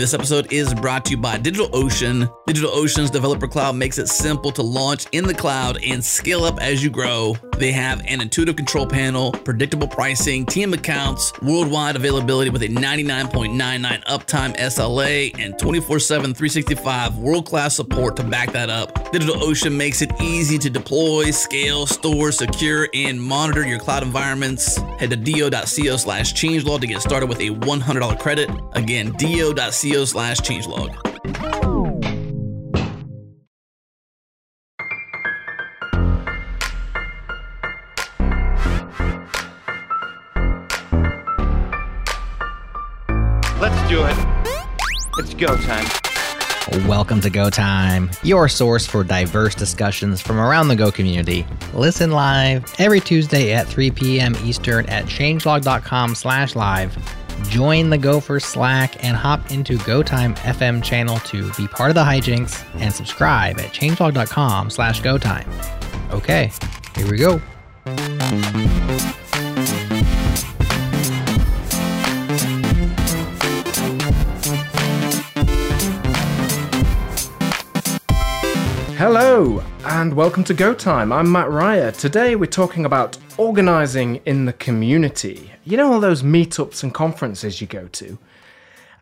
This episode is brought to you by DigitalOcean. DigitalOcean's developer cloud makes it simple to launch in the cloud and scale up as you grow. They have an intuitive control panel, predictable pricing, team accounts, worldwide availability with a 99.99 uptime SLA, and 24 7, 365 world class support to back that up. DigitalOcean makes it easy to deploy, scale, store, secure, and monitor your cloud environments. Head to do.co slash changelog to get started with a $100 credit. Again, do.co slash changelog. Let's do it. It's go time. Welcome to Go Time, your source for diverse discussions from around the Go community. Listen live every Tuesday at 3 p.m. Eastern at changelog.com slash live. Join the Gopher Slack and hop into GoTime FM channel to be part of the hijinks and subscribe at changelog.com slash go time. Okay, here we go. And welcome to Go Time. I'm Mat Ryer. Today we're talking about organizing in the community. You know, all those meetups and conferences you go to,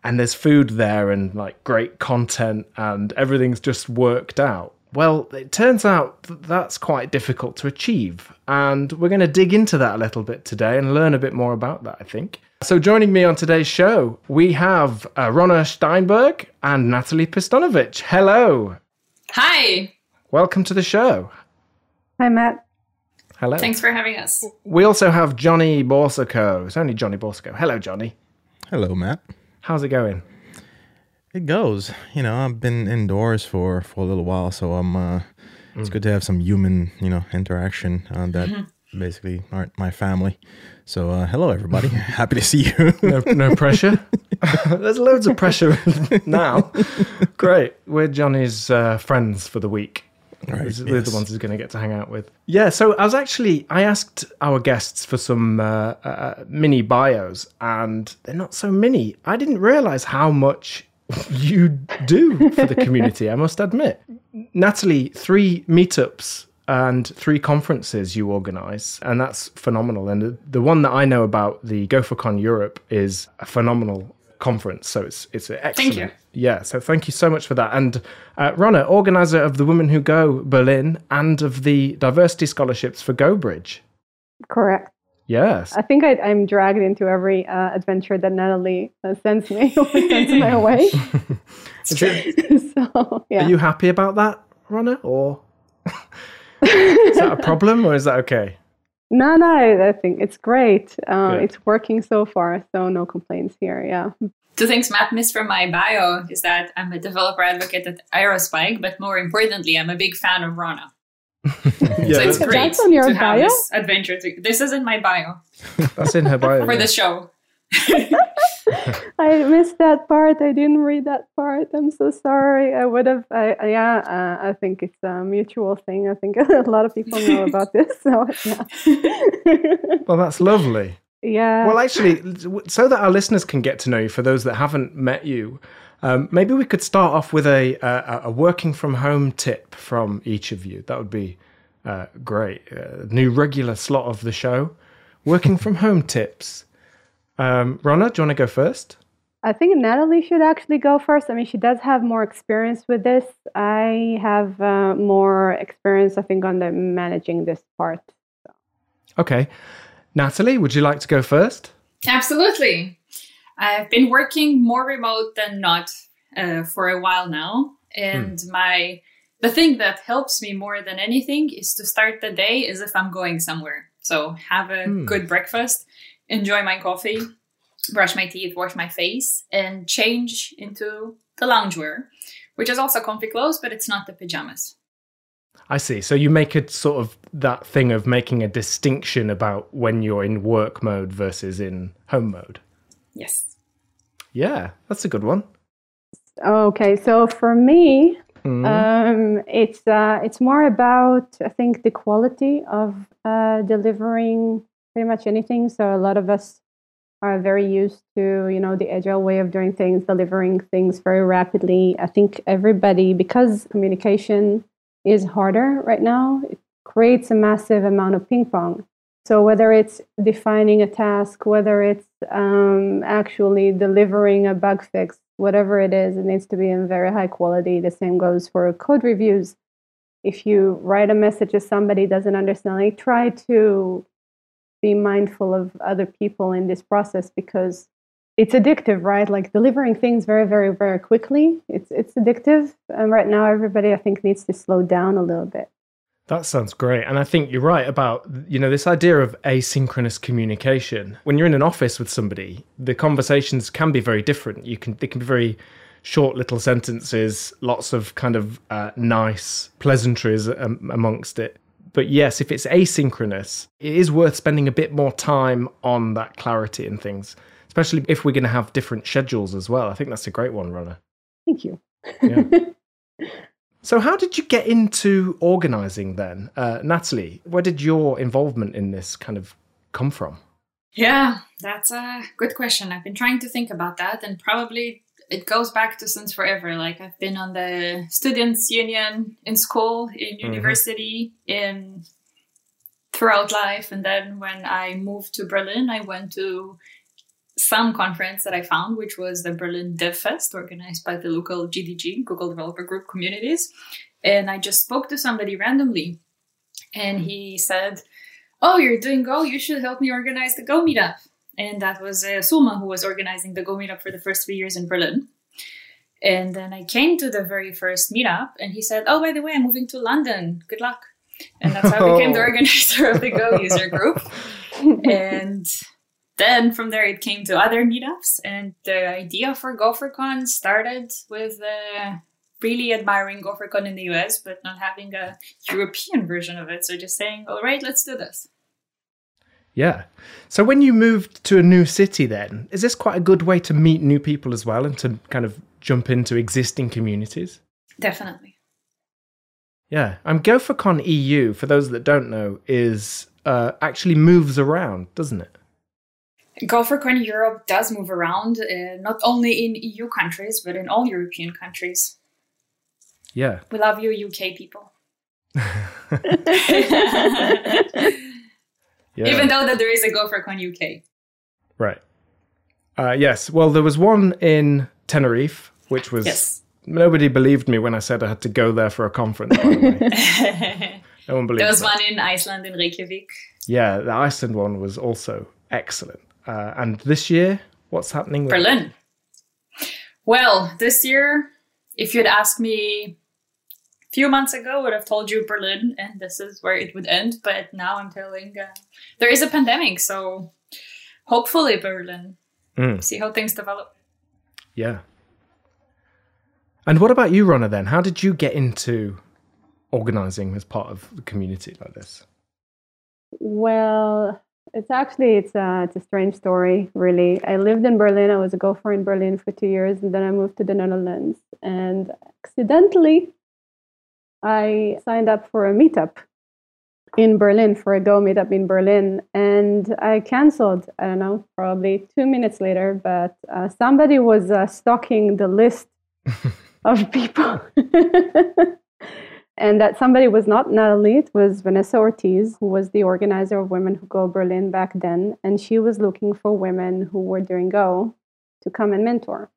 and there's food there and like great content, and everything's just worked out. Well, it turns out that that's quite difficult to achieve, and we're going to dig into that a little bit today and learn a bit more about that, I think. So, joining me on today's show, we have uh, Ronna Steinberg and Natalie Pistunovich. Hello. Hi. Welcome to the show. Hi, Mat. Hello. Thanks for having us. We also have Johnny Boursiquot. It's only Johnny Boursiquot. Hello, Johnny. Hello, Mat. How's it going? It goes. You know, I've been indoors for for a little while, so I'm. Uh, It's good to have some human, you know, interaction uh, that basically aren't my family. So, uh, hello, everybody. Happy to see you. No, no pressure. There's loads of pressure now. Great. We're Johnny's uh, friends for the week. Right, is- We're the ones he's going to get to hang out with. Yeah, so I was actually, I asked our guests for some uh, uh, mini bios, and they're not so mini. I didn't realize how much you do for the community, I must admit. Natalie, three meetups and three conferences you organize, and that's phenomenal. And the, the one that I know about, the GopherCon Europe, is a phenomenal conference. So it's it's excellent. you. Yeah, so thank you so much for that. And uh, Ronna, organizer of the Women Who Go Berlin and of the diversity scholarships for GoBridge. Correct. Yes. I think I, I'm dragged into every uh, adventure that Natalie uh, sends me or sends my way. Is it- so yeah, Are you happy about that, Ronna? Or is that a problem or is that okay? No, no, I, I think it's great. Uh, Good. it's working so far, so no complaints here. Yeah, Two things Mat missed from my bio is that I'm a developer advocate at Aerospike, but more importantly, I'm a big fan of Ronna. Yeah, so it's that's, great That's on your to have this adventure. To, this is in my bio that's in her bio. for yeah. the show. I missed that part. I didn't read that part. I'm so sorry. I would have. I, yeah, uh, I think it's a mutual thing. I think a lot of people know about this. So yeah, Well, that's lovely. yeah. Well, actually, so that our listeners can get to know you, for those that haven't met you, um, maybe we could start off with a, a, a working from home tip from each of you. That would be uh, great. Uh, new regular slot of the show. Working from home tips. Um, Ronna, do you want to go first? I think Natalie should actually go first. I mean, she does have more experience with this. I have uh, more experience, I think, on the managing this part. Okay. Natalie, would you like to go first? Absolutely. I've been working more remote than not uh, for a while now, and my the thing that helps me more than anything is to start the day as if I'm going somewhere. So have a Hmm. good breakfast, enjoy my coffee, brush my teeth, wash my face, and change into the loungewear, which is also comfy clothes, but it's not the pajamas. I see. So you make a sort of that thing of making a distinction about when you're in work mode versus in home mode. Yes. Yeah, that's a good one. Okay, so for me, Mm. um, it's uh, it's more about I think the quality of uh, delivering pretty much anything. So a lot of us are very used to you know the agile way of doing things, delivering things very rapidly. I think everybody because communication is harder right now, it creates a massive amount of ping pong. So whether it's defining a task, whether it's um, actually delivering a bug fix, whatever it is, it needs to be in very high quality. The same goes for code reviews. If you write a message that somebody doesn't understand, like try to be mindful of other people in this process because it's addictive, right? Like delivering things very, very, very quickly. It's it's addictive, and right now everybody I think needs to slow down a little bit. That sounds great. And I think you're right about, you know, this idea of asynchronous communication. When you're in an office with somebody, the conversations can be very different. You can they can be very short little sentences, lots of kind of uh, nice pleasantries um, amongst it. But yes, if it's asynchronous, it is worth spending a bit more time on that clarity and things, especially if we're going to have different schedules as well. I think that's a great one, Ronna. Thank you. Yeah. So, how did you get into organizing then? Uh, Natalie, where did your involvement in this kind of come from? Yeah, that's a good question. I've been trying to think about that, and probably it goes back to since forever. Like I've been on the students' union in school, in mm-hmm. university, in throughout life, and then when I moved to Berlin, I went to some conference that I found, which was the Berlin Dev Fest, organized by the local GDG, Google Developer Group communities. And I just spoke to somebody randomly, and he said, "Oh, you're doing Go. You should help me organize the Go meetup." And that was uh, Sulma who was organizing the Go meetup for the first three years in Berlin. And then I came to the very first meetup, and he said, "Oh, by the way, I'm moving to London. Good luck." And that's how I became the organizer of the Go user group. and then from there it came to other meetups and the idea for gophercon started with uh, really admiring gophercon in the us but not having a european version of it so just saying all right let's do this Yeah. So, when you moved to a new city, then, is this quite a good way to meet new people as well and to kind of jump into existing communities? definitely Yeah. Um, GopherCon EU, for those that don't know, is uh, actually moves around, doesn't it? gophercon europe does move around uh, not only in eu countries but in all european countries Yeah. we love you uk people Yeah. even though that there is a gophercon uk Right. Uh, yes. Well, there was one in Tenerife, which was yes nobody believed me when I said I had to go there for a conference. By the way. No one believed. there was that. one in iceland in reykjavik Yeah, the Iceland one was also excellent. Uh, and this year, what's happening? Berlin. Well, this year, if you'd asked me few months ago, would have told you Berlin, and this is where it would end. But now I'm telling uh, there is a pandemic, so hopefully Berlin. Mm. See how things develop. Yeah. And what about you, Ronna? Then, how did you get into organizing as part of the community like this? Well, it's actually it's a it's a strange story, really. I lived in Berlin. I was a gopher in Berlin for two years, and then I moved to the Netherlands. And accidentally, I signed up for a meetup in Berlin for a Go meetup in Berlin, and I canceled. I don't know, probably two minutes later. But uh, somebody was uh, stalking the list of people. and that somebody was not Natalie, it was Vanessa Ortiz, who was the organizer of Women Who Go Berlin back then. And she was looking for women who were doing Go to come and mentor.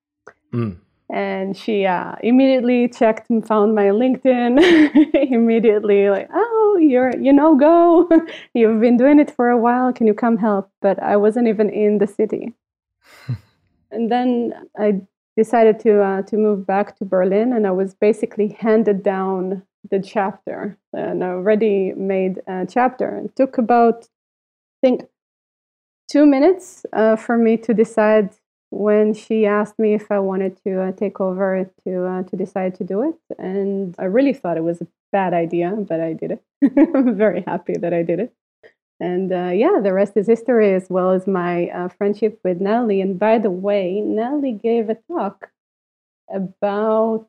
Mm. And she uh, immediately checked and found my LinkedIn. immediately, like, oh, you're you know Go, you've been doing it for a while. Can you come help? But I wasn't even in the city. and then I decided to uh, to move back to Berlin, and I was basically handed down the chapter, an already made uh, chapter. It took about, I think, two minutes uh, for me to decide when she asked me if I wanted to uh, take over to uh, to decide to do it, and I really thought it was a bad idea, but I did it. I'm very happy that I did it. And uh, yeah, the rest is history, as well as my uh, friendship with Natalie. And by the way, Natalie gave a talk about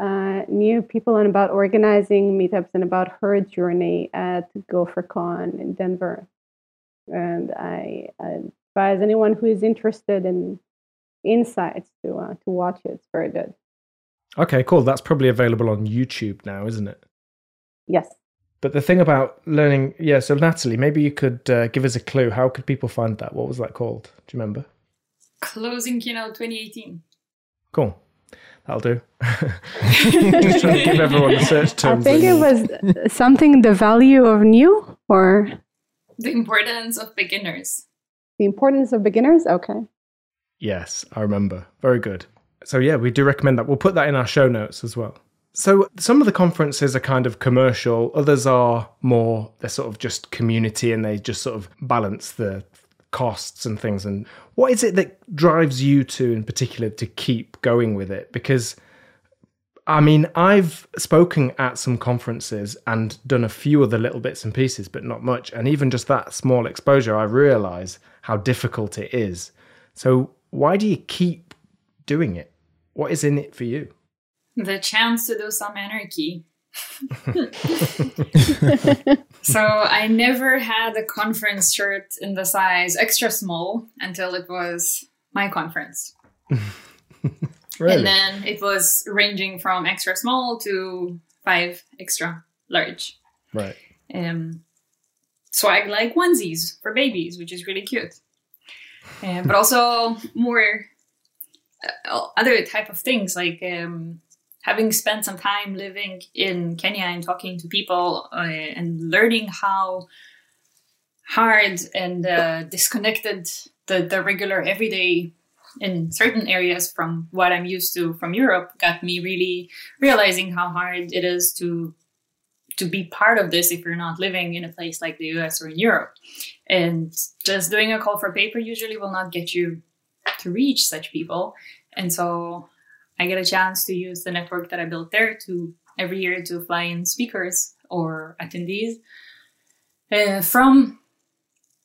uh, new people and about organizing meetups and about her journey at GopherCon in Denver. And I, I advise anyone who is interested in insights to uh, to watch it. It's very good. Okay, cool. That's probably available on YouTube now, isn't it? Yes. But the thing about learning, yeah. So Natalie, maybe you could uh, give us a clue. How could people find that? What was that called? Do you remember? Closing keynote 2018. Cool. That'll do. Just trying to give everyone the search terms. I think it was something the value of new or The importance of beginners. The importance of beginners. Okay. Yes, I remember. Very good. So yeah, we do recommend that. We'll put that in our show notes as well. So some of the conferences are kind of commercial, others are more they're sort of just community and they just sort of balance the costs and things and what is it that drives you to in particular to keep going with it because I mean, I've spoken at some conferences and done a few other little bits and pieces, but not much. And even just that small exposure, I realize how difficult it is. So, why do you keep doing it? What is in it for you? The chance to do some anarchy. so I never had a conference shirt in the size extra small until it was my conference. really? And then it was ranging from extra small to five extra large. right. Um, swag like onesies for babies, which is really cute. Uh, but also more uh, other type of things like um, having spent some time living in Kenya and talking to people uh, and learning how hard and uh, disconnected the, the regular everyday in certain areas from what I'm used to from Europe got me really realizing how hard it is to to be part of this if you're not living in a place like the US or in Europe. And just doing a call for paper usually will not get you to reach such people. And so I get a chance to use the network that I built there to every year to fly in speakers or attendees uh, from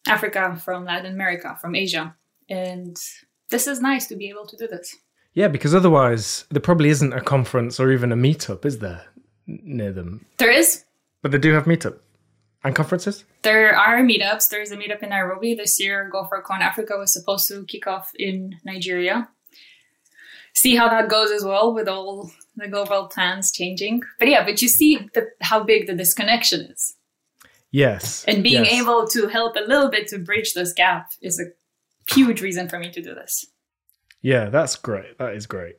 Africa, from Latin America, from Asia. And this is nice to be able to do this. Yeah, because otherwise, there probably isn't a conference or even a meetup, is there, near them? There is But they do have meetup and conferences? There are meetups. There's a meetup in Nairobi this year. GopherCon Africa was supposed to kick off in Nigeria. See how that goes as well with all the global plans changing. But yeah, but you see the, how big the disconnection is. Yes. And being yes. able to help a little bit to bridge this gap is a huge reason for me to do this. Yeah, that's great. That is great.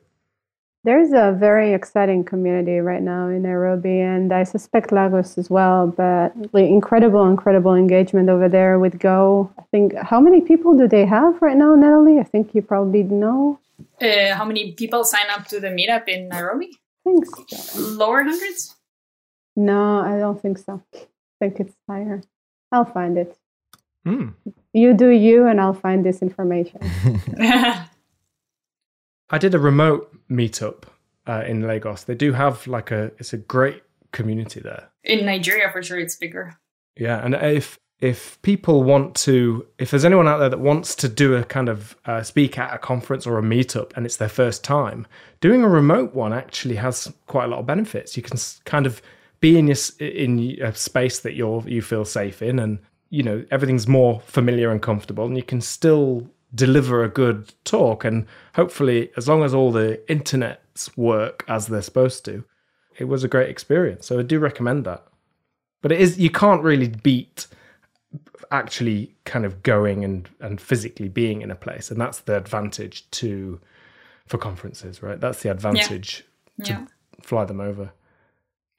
There's a very exciting community right now in Nairobi, and I suspect Lagos as well. But like, incredible, incredible engagement over there with Go. I think how many people do they have right now, Natalie? I think you probably know. Uh, how many people sign up to the meetup in Nairobi? I think so. Lower hundreds? No, I don't think so. I think it's higher. I'll find it. Hmm. You do you, and I'll find this information. I did a remote meetup uh, in Lagos. They do have like a it's a great community there. in Nigeria, for sure, it's bigger. Yeah, and if if people want to, if there's anyone out there that wants to do a kind of uh, speak at a conference or a meetup and it's their first time, doing a remote one actually has quite a lot of benefits. You can kind of be in your in a space that you're you feel safe in, and you know everything's more familiar and comfortable, and you can still deliver a good talk. And hopefully, as long as all the internets work as they're supposed to, it was a great experience. So I do recommend that. But it is you can't really beat actually kind of going and and physically being in a place and that's the advantage to for conferences right that's the advantage to Yeah. fly them over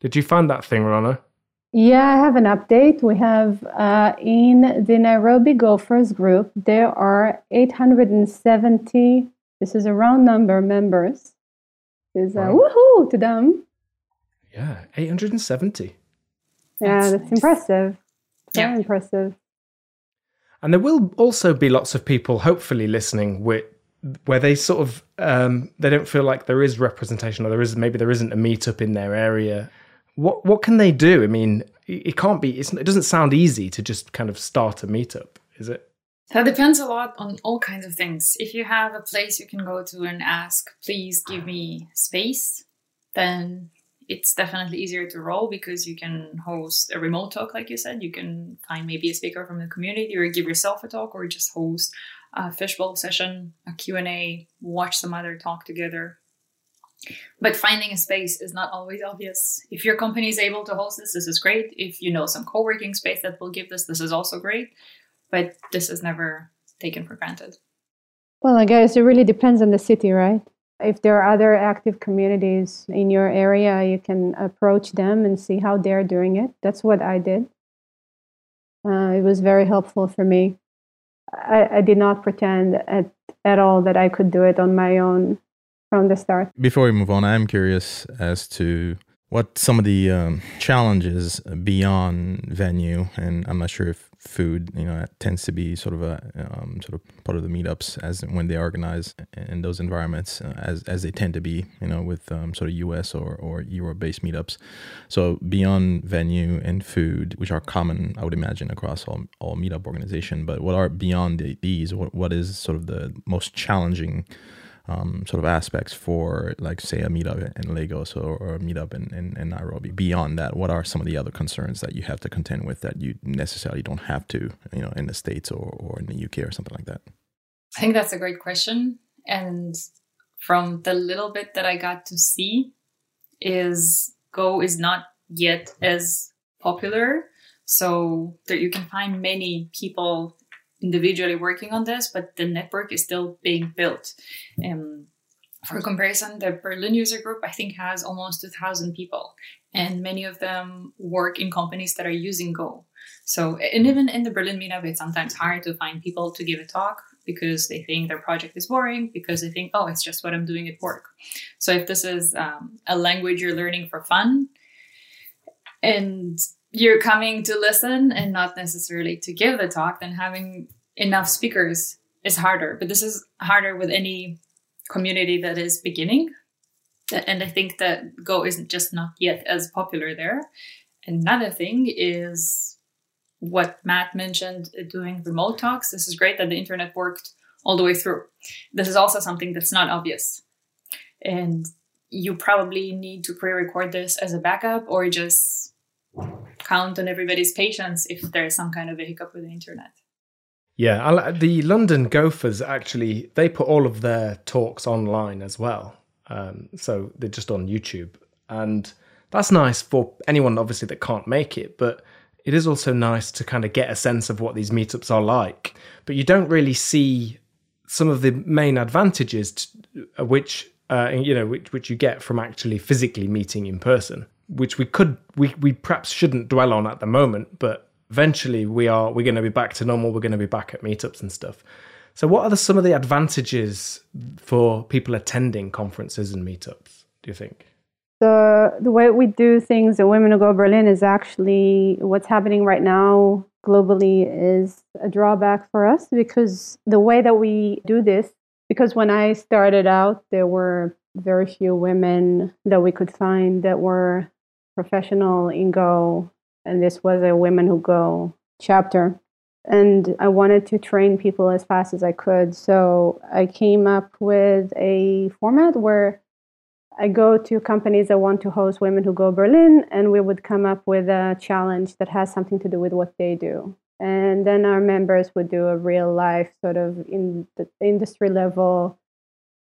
did you find that thing Ronna Yeah, I have an update. We have uh, in the Nairobi Gophers group, there are 870, this is a round number, members. Is Wow. woohoo to them. yeah 870 Yeah, That's that's, nice. impressive. Very Yeah. impressive. and there will also be lots of people hopefully listening with where they sort of um, they don't feel like there is representation or there is maybe there isn't a meetup in their area what what can they do i mean it can't be. it doesn't sound easy to just kind of start a meetup, is it? That depends a lot on all kinds of things. If you have a place you can go to and ask, please give me space, then it's definitely easier to roll because you can host a remote talk, like you said. You can find maybe a speaker from the community or give yourself a talk or just host a fishbowl session, a Q&A, watch some other talk together. But finding a space is not always obvious. If your company is able to host this, this is great. If you know some co-working space that will give this, this is also great. But this is never taken for granted. Well, I guess it really depends on the city, right? If there are other active communities in your area, you can approach them and see how they're doing it. That's what I did. Uh, it was very helpful for me. I, I did not pretend at, at all that I could do it on my own from the start. Before we move on, I'm curious as to what some of the um, challenges beyond venue, and I'm not sure if food, you know, tends to be sort of a um, sort of part of the meetups as when they organize in those environments, uh, as as they tend to be, you know, with um, sort of U.S. or or Europe-based meetups. So beyond venue and food, which are common, I would imagine, across all all meetup organization, but what are beyond the, these? What what is sort of the most challenging um, sort of aspects for like say a meetup in Lagos or, or a meetup in, in, in, Nairobi. Beyond that, what are some of the other concerns that you have to contend with that you necessarily don't have to, you know, in the States or, or in the UK or something like that? I think that's a great question. And from the little bit that I got to see is Go is not yet as popular. So that you can find many people individually working on this, but the network is still being built. Um, for comparison, the Berlin user group, I think, has almost 2,000 people, and many of them work in companies that are using Go. So, and even in the Berlin meetup, it's sometimes hard to find people to give a talk because they think their project is boring, because they think, oh, it's just what I'm doing at work. So, if this is um, a language you're learning for fun, and you're coming to listen and not necessarily to give the talk, then having enough speakers is harder. But this is harder with any community that is beginning. And I think that Go isn't just not yet as popular there. Another thing is what Mat mentioned uh, doing remote talks. This is great that the internet worked all the way through. This is also something that's not obvious. And you probably need to pre record this as a backup or just count on everybody's patience if there's some kind of a hiccup with the internet. Yeah, the London Gophers actually they put all of their talks online as well. Um, so they're just on YouTube, and that's nice for anyone obviously that can't make it. But it is also nice to kind of get a sense of what these meetups are like. But you don't really see some of the main advantages, to, which uh, you know, which, which you get from actually physically meeting in person which we could we, we perhaps shouldn't dwell on at the moment, but eventually we are we're going to be back to normal. We're going to be back at meetups and stuff. So, what are the, some of the advantages for people attending conferences and meetups? Do you think? The the way we do things at Women Who Go Berlin is actually what's happening right now globally is a drawback for us because the way that we do this. Because when I started out, there were very few women that we could find that were professional in Go, and this was a Women Who Go chapter. And I wanted to train people as fast as I could. So I came up with a format where I go to companies that want to host Women Who Go Berlin, and we would come up with a challenge that has something to do with what they do. And then our members would do a real life, sort of in the industry level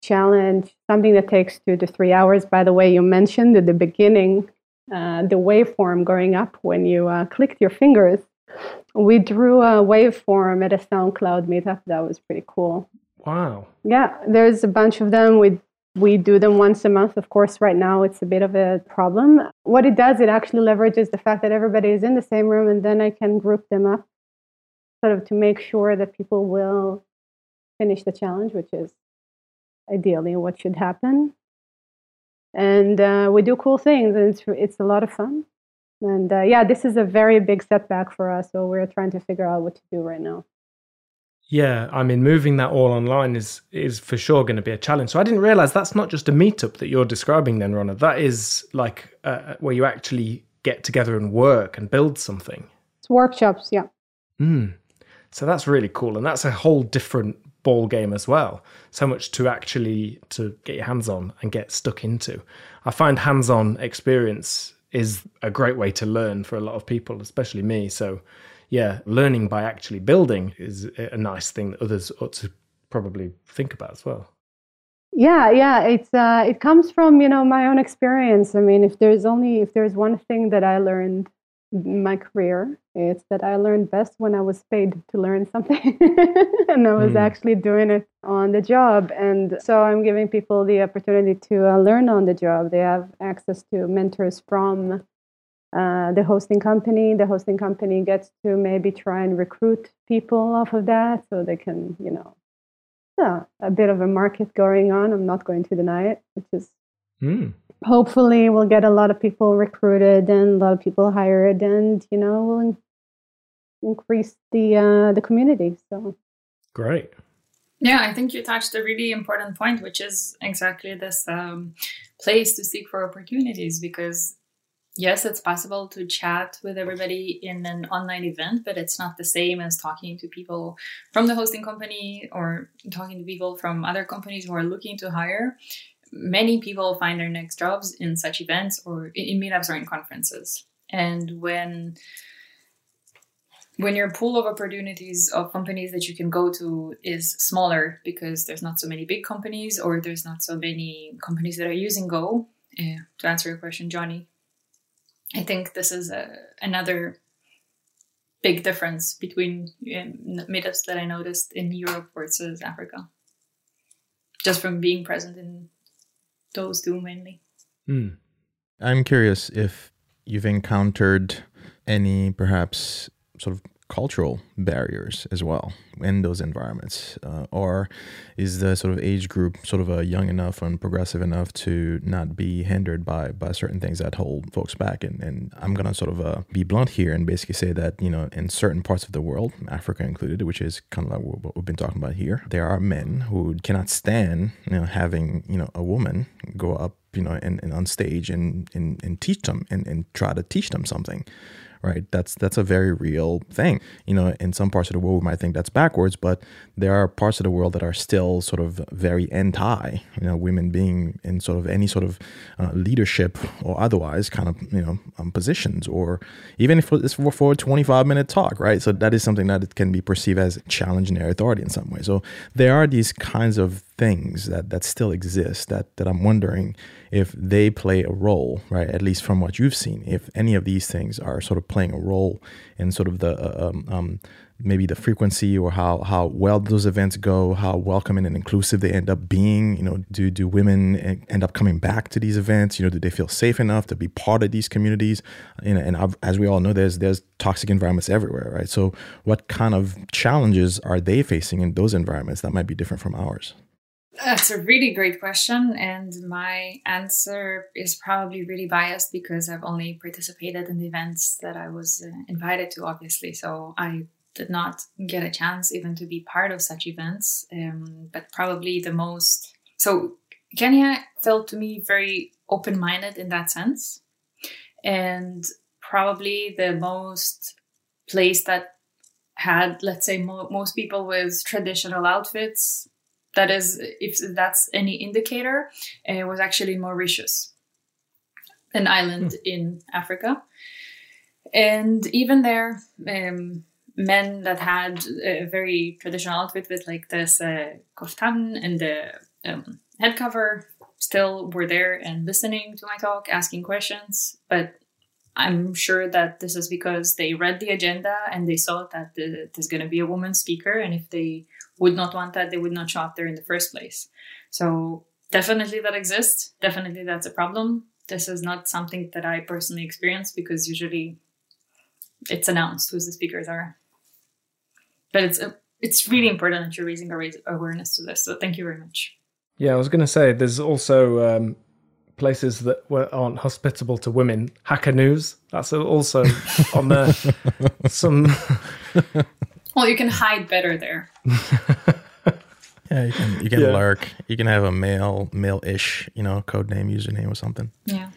challenge, something that takes two to three hours. By the way, you mentioned at the beginning uh, the waveform going up when you uh, clicked your fingers. We drew a waveform at a SoundCloud meetup. That was pretty cool. Wow. Yeah, there's a bunch of them. We we do them once a month. Of course, right now it's a bit of a problem. What it does, it actually leverages the fact that everybody is in the same room, and then I can group them up, sort of to make sure that people will finish the challenge, which is ideally what should happen and uh, we do cool things and it's, it's a lot of fun and uh, yeah this is a very big setback for us so we're trying to figure out what to do right now yeah i mean moving that all online is is for sure going to be a challenge so i didn't realize that's not just a meetup that you're describing then Ronna that is like uh, uh, where you actually get together and work and build something. It's workshops, yeah. Mm. So that's really cool, and that's a whole different ball game as well. So much to actually to get your hands on and get stuck into. I find hands-on experience is a great way to learn for a lot of people, especially me. So, yeah, learning by actually building is a nice thing that others ought to probably think about as well. Yeah, yeah, it's uh, it comes from you know my own experience. I mean, if there's only if there's one thing that I learned in my career, it's that I learned best when I was paid to learn something, and I was mm. actually doing it on the job. And so I'm giving people the opportunity to uh, learn on the job. They have access to mentors from uh, the hosting company. The hosting company gets to maybe try and recruit people off of that, so they can you know yeah, a bit of a market going on. I'm not going to deny it, which is mm. hopefully we'll get a lot of people recruited and a lot of people hired, and you know we'll increase the uh, the community. So great. Yeah, I think you touched a really important point, which is exactly this um, place to seek for opportunities because yes, it's possible to chat with everybody in an online event, but it's not the same as talking to people from the hosting company or talking to people from other companies who are looking to hire. Many people find their next jobs in such events or in meetups or in conferences. And when when your pool of opportunities of companies that you can go to is smaller because there's not so many big companies or there's not so many companies that are using Go, uh, to answer your question, Johnny, I think this is a, another big difference between um, meetups that I noticed in Europe versus Africa, just from being present in those two mainly. Mm. I'm curious if you've encountered any perhaps sort of cultural barriers as well in those environments uh, or is the sort of age group sort of a young enough and progressive enough to not be hindered by by certain things that hold folks back? And, and i'm going to sort of uh, be blunt here and basically say that you know in certain parts of the world africa included which is kind of like what we've been talking about here there are men who cannot stand you know having you know a woman go up you know and, and on stage and, and and teach them and, and try to teach them something right? That's that's a very real thing. You know, in some parts of the world we might think that's backwards, but there are parts of the world that are still sort of very anti, you know, women being in sort of any sort of uh, leadership or otherwise kind of you know um, positions, or even if it's for, for a 25 minute talk, right? So that is something that it can be perceived as challenging their authority in some way. So there are these kinds of things that that still exist that that I'm wondering if they play a role, right? At least from what you've seen, if any of these things are sort of playing a role in sort of the uh, um, um, maybe the frequency or how how well those events go, how welcoming and inclusive they end up being. You know, do do women end up coming back to these events? You know, do they feel safe enough to be part of these communities? You know, and as we all know, there's there's toxic environments everywhere, right? So, what kind of challenges are they facing in those environments that might be different from ours? That's a really great question. And my answer is probably really biased because I've only participated in the events that I was uh, invited to, obviously. So I did not get a chance even to be part of such events. Um, but probably the most. So Kenya felt to me very open minded in that sense. And probably the most place that had, let's say, mo- most people with traditional outfits that is, if that's any indicator, it was actually Mauritius, an island mm. in Africa. And even there, um, men that had a very traditional outfit with like this uh, koftan and the um, head cover still were there and listening to my talk, asking questions. But I'm sure that this is because they read the agenda and they saw that the, there's going to be a woman speaker. And if they would not want that, they would not show up there in the first place. So definitely that exists. Definitely that's a problem. This is not something that I personally experience because usually it's announced who the speakers are. But it's a, it's really important that you're raising awareness to this. So thank you very much. Yeah, I was going to say there's also um, places that aren't hospitable to women. Hacker News, that's also on there. Some well, you can hide better there. yeah, you can you can yeah. lurk. You can have a male male ish, you know, code name, username, or something. Yeah.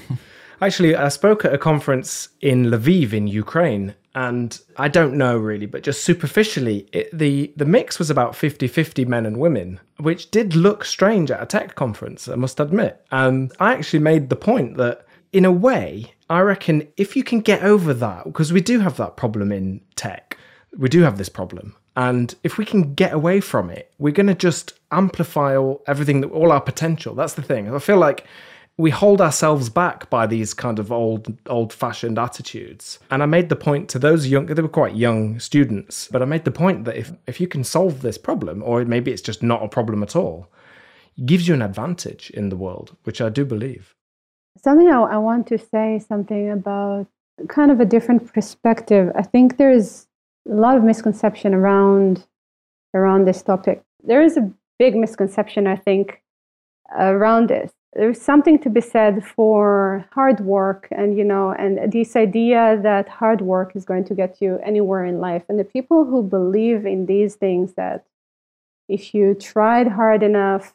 Actually, I spoke at a conference in Lviv in Ukraine, and I don't know really, but just superficially, it, the, the mix was about 50 50 men and women, which did look strange at a tech conference, I must admit. And I actually made the point that, in a way, I reckon if you can get over that, because we do have that problem in tech, we do have this problem. And if we can get away from it, we're going to just amplify all, everything, all our potential. That's the thing. I feel like we hold ourselves back by these kind of old old fashioned attitudes. And i made the point to those young they were quite young students but i made the point that if if you can solve this problem or maybe it's just not a problem at all gives you an advantage in the world which i do believe. Something I, I want to say something about kind of a different perspective. I think there's a lot of misconception around around this topic. There is a big misconception i think around this there's something to be said for hard work and you know and this idea that hard work is going to get you anywhere in life. And the people who believe in these things that if you tried hard enough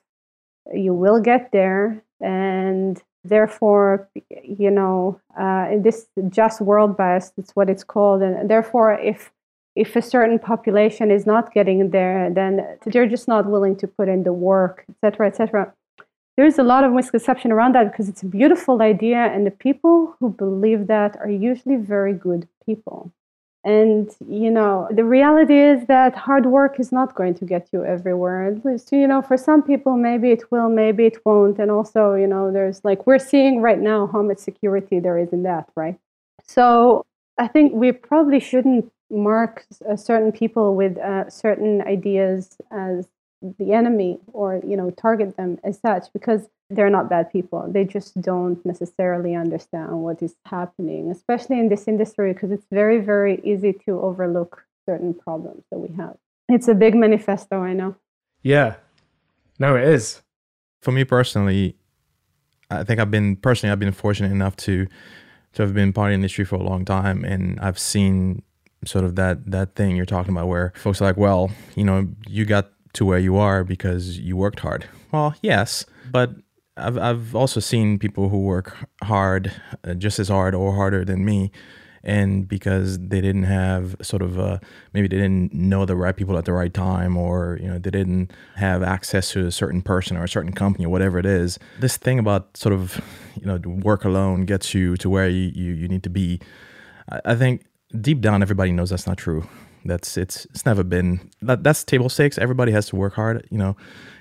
you will get there. And therefore you know uh, in this just world bias it's what it's called. And therefore if if a certain population is not getting there then they're just not willing to put in the work etc etc there's a lot of misconception around that because it's a beautiful idea and the people who believe that are usually very good people. And you know the reality is that hard work is not going to get you everywhere. At least you know for some people maybe it will maybe it won't. And also you know there's like we're seeing right now how much security there is in that right? So i think we probably shouldn't mark uh, certain people with uh, certain ideas as the enemy or you know target them as such because they're not bad people. They just don't necessarily understand what is happening especially in this industry because it's very very easy to overlook certain problems that we have. It's a big manifesto i know. Yeah. No it is. For me personally i think i've been personally i've been fortunate enough to to have been part of the industry for a long time and i've seen sort of that that thing you're talking about where folks are like well you know you got to where you are because you worked hard. Well, yes, but I've I've also seen people who work hard, uh, just as hard or harder than me, and because they didn't have sort of a, maybe they didn't know the right people at the right time, or you know they didn't have access to a certain person or a certain company or whatever it is. This thing about sort of you know work alone gets you to where you you, you need to be. I, I think deep down everybody knows that's not true. That's it's it's never been that that's table stakes. Everybody has to work hard, you know.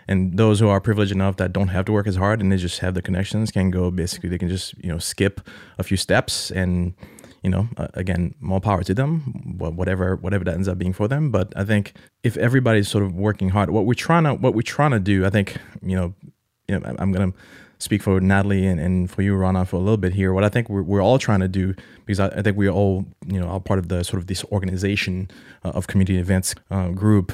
And those who are privileged enough that don't have to work as hard and they just have the connections can go basically they can just you know skip a few steps and you know uh, again more power to them whatever whatever that ends up being for them but i think if everybody's sort of working hard what we're trying to what we're trying to do i think you know you know i'm gonna speak for Natalie and, and for you, Ronna, for a little bit here. What I think we're, we're all trying to do, because I, I think we're all, you know, are part of the sort of this organization uh, of community events uh, group.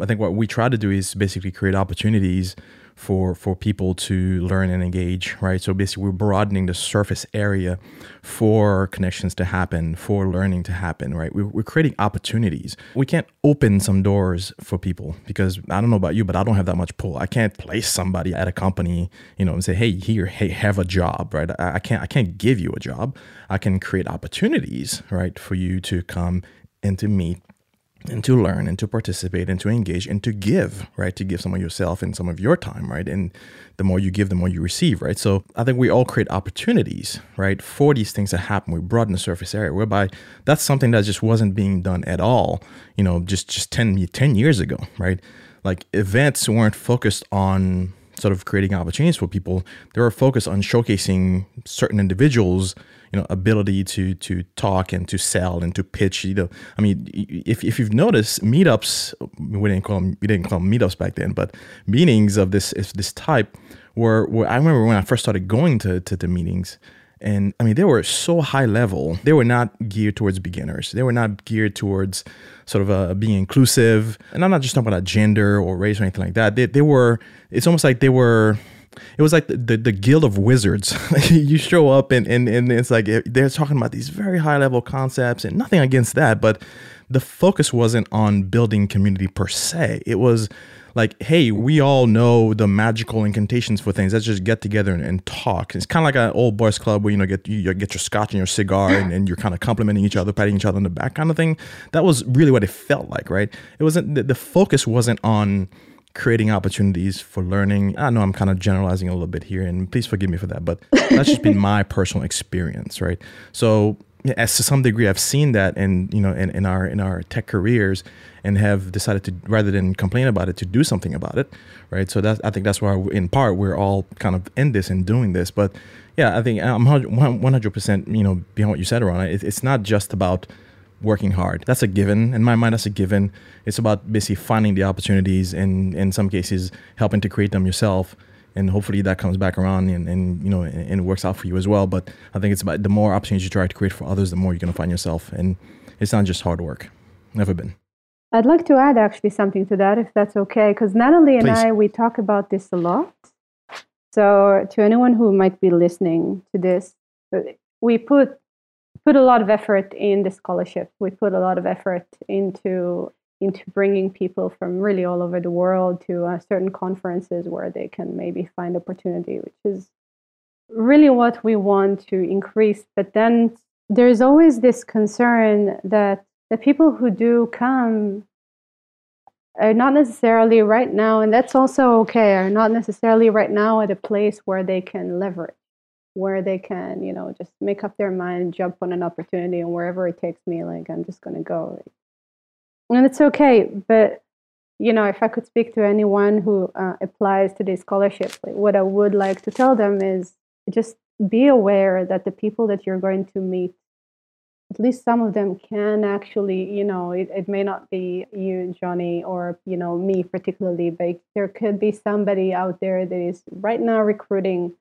I think what we try to do is basically create opportunities for for people to learn and engage, right? So basically, we're broadening the surface area for connections to happen, for learning to happen, right? We're, we're creating opportunities. We can't open some doors for people because I don't know about you, but I don't have that much pull. I can't place somebody at a company, you know, and say, "Hey, here, hey, have a job," right? I, I can't I can't give you a job. I can create opportunities, right, for you to come and to meet and to learn and to participate and to engage and to give, right? To give some of yourself and some of your time, right? And the more you give, the more you receive, right? So I think we all create opportunities, right, for these things to happen. We broaden the surface area, whereby that's something that just wasn't being done at all, you know, just just 10, 10 years ago, right? Like events weren't focused on sort of creating opportunities for people. They were focused on showcasing certain individuals you know ability to to talk and to sell and to pitch you know i mean if, if you've noticed meetups we didn't call them we didn't call them meetups back then but meetings of this this type were, were i remember when i first started going to to the meetings and I mean, they were so high level. They were not geared towards beginners. They were not geared towards sort of uh, being inclusive. And I'm not just talking about gender or race or anything like that. They, they were, it's almost like they were it was like the, the, the guild of wizards. You show up and, and and it's like eh, they're talking about these very high level concepts and nothing against that but the focus wasn't on building community per se. It was like hey we all know the magical incantations for things. Let's just get together and, and talk. It's kind of like an old boys club where you know get you get your scotch and your cigar and, and you're kind of complimenting each other patting each other on the back kind of thing. That was really what it felt like right? It wasn't the, the focus wasn't on creating opportunities for learning. I know I'm kind of generalizing a little bit here, and please forgive me for that, but that's just been my personal experience, right? So, as to some degree, I've seen that in you know in, in our in our tech careers, and have decided to rather than complain about it, to do something about it, right? So that I think that's why in part we're all kind of in this and doing this, but yeah, I think I'm 100 percent you know behind what you said, Ron. It, it's not just about working hard. That's a given. In my mind, that's a given. It's about basically finding the opportunities and in some cases helping to create them yourself. And hopefully that comes back around and, and you know and, and, works out for you as well. But I think it's about the more opportunities you try to create for others, the more you're gonna find yourself. And it's not just hard work. Never been. I'd like to add actually something to that, if that's okay, because Natalie and Please. I we talk about this a lot. So to anyone who might be listening to this, uh, we put put a lot of effort in the scholarship. We put a lot of effort into into bringing people from really all over the world to uh, certain conferences where they can maybe find opportunity, which is really what we want to increase. But then there's always this concern that the people who do come are not necessarily right now, and that's also okay, are not necessarily right now at a place where they can leverage where they can, you know, just make up their mind, jump on an opportunity, and wherever it takes me, like I'm just to go. And it's okay, but you know, if I could speak to anyone who uh, applies to this scholarship, like, what I would like to tell them is just be aware that the people that you're going to meet, at least some of them can actually, you know, it, it may not be you, Johnny, or, you know, me particularly, but there could be somebody out there that is right now recruiting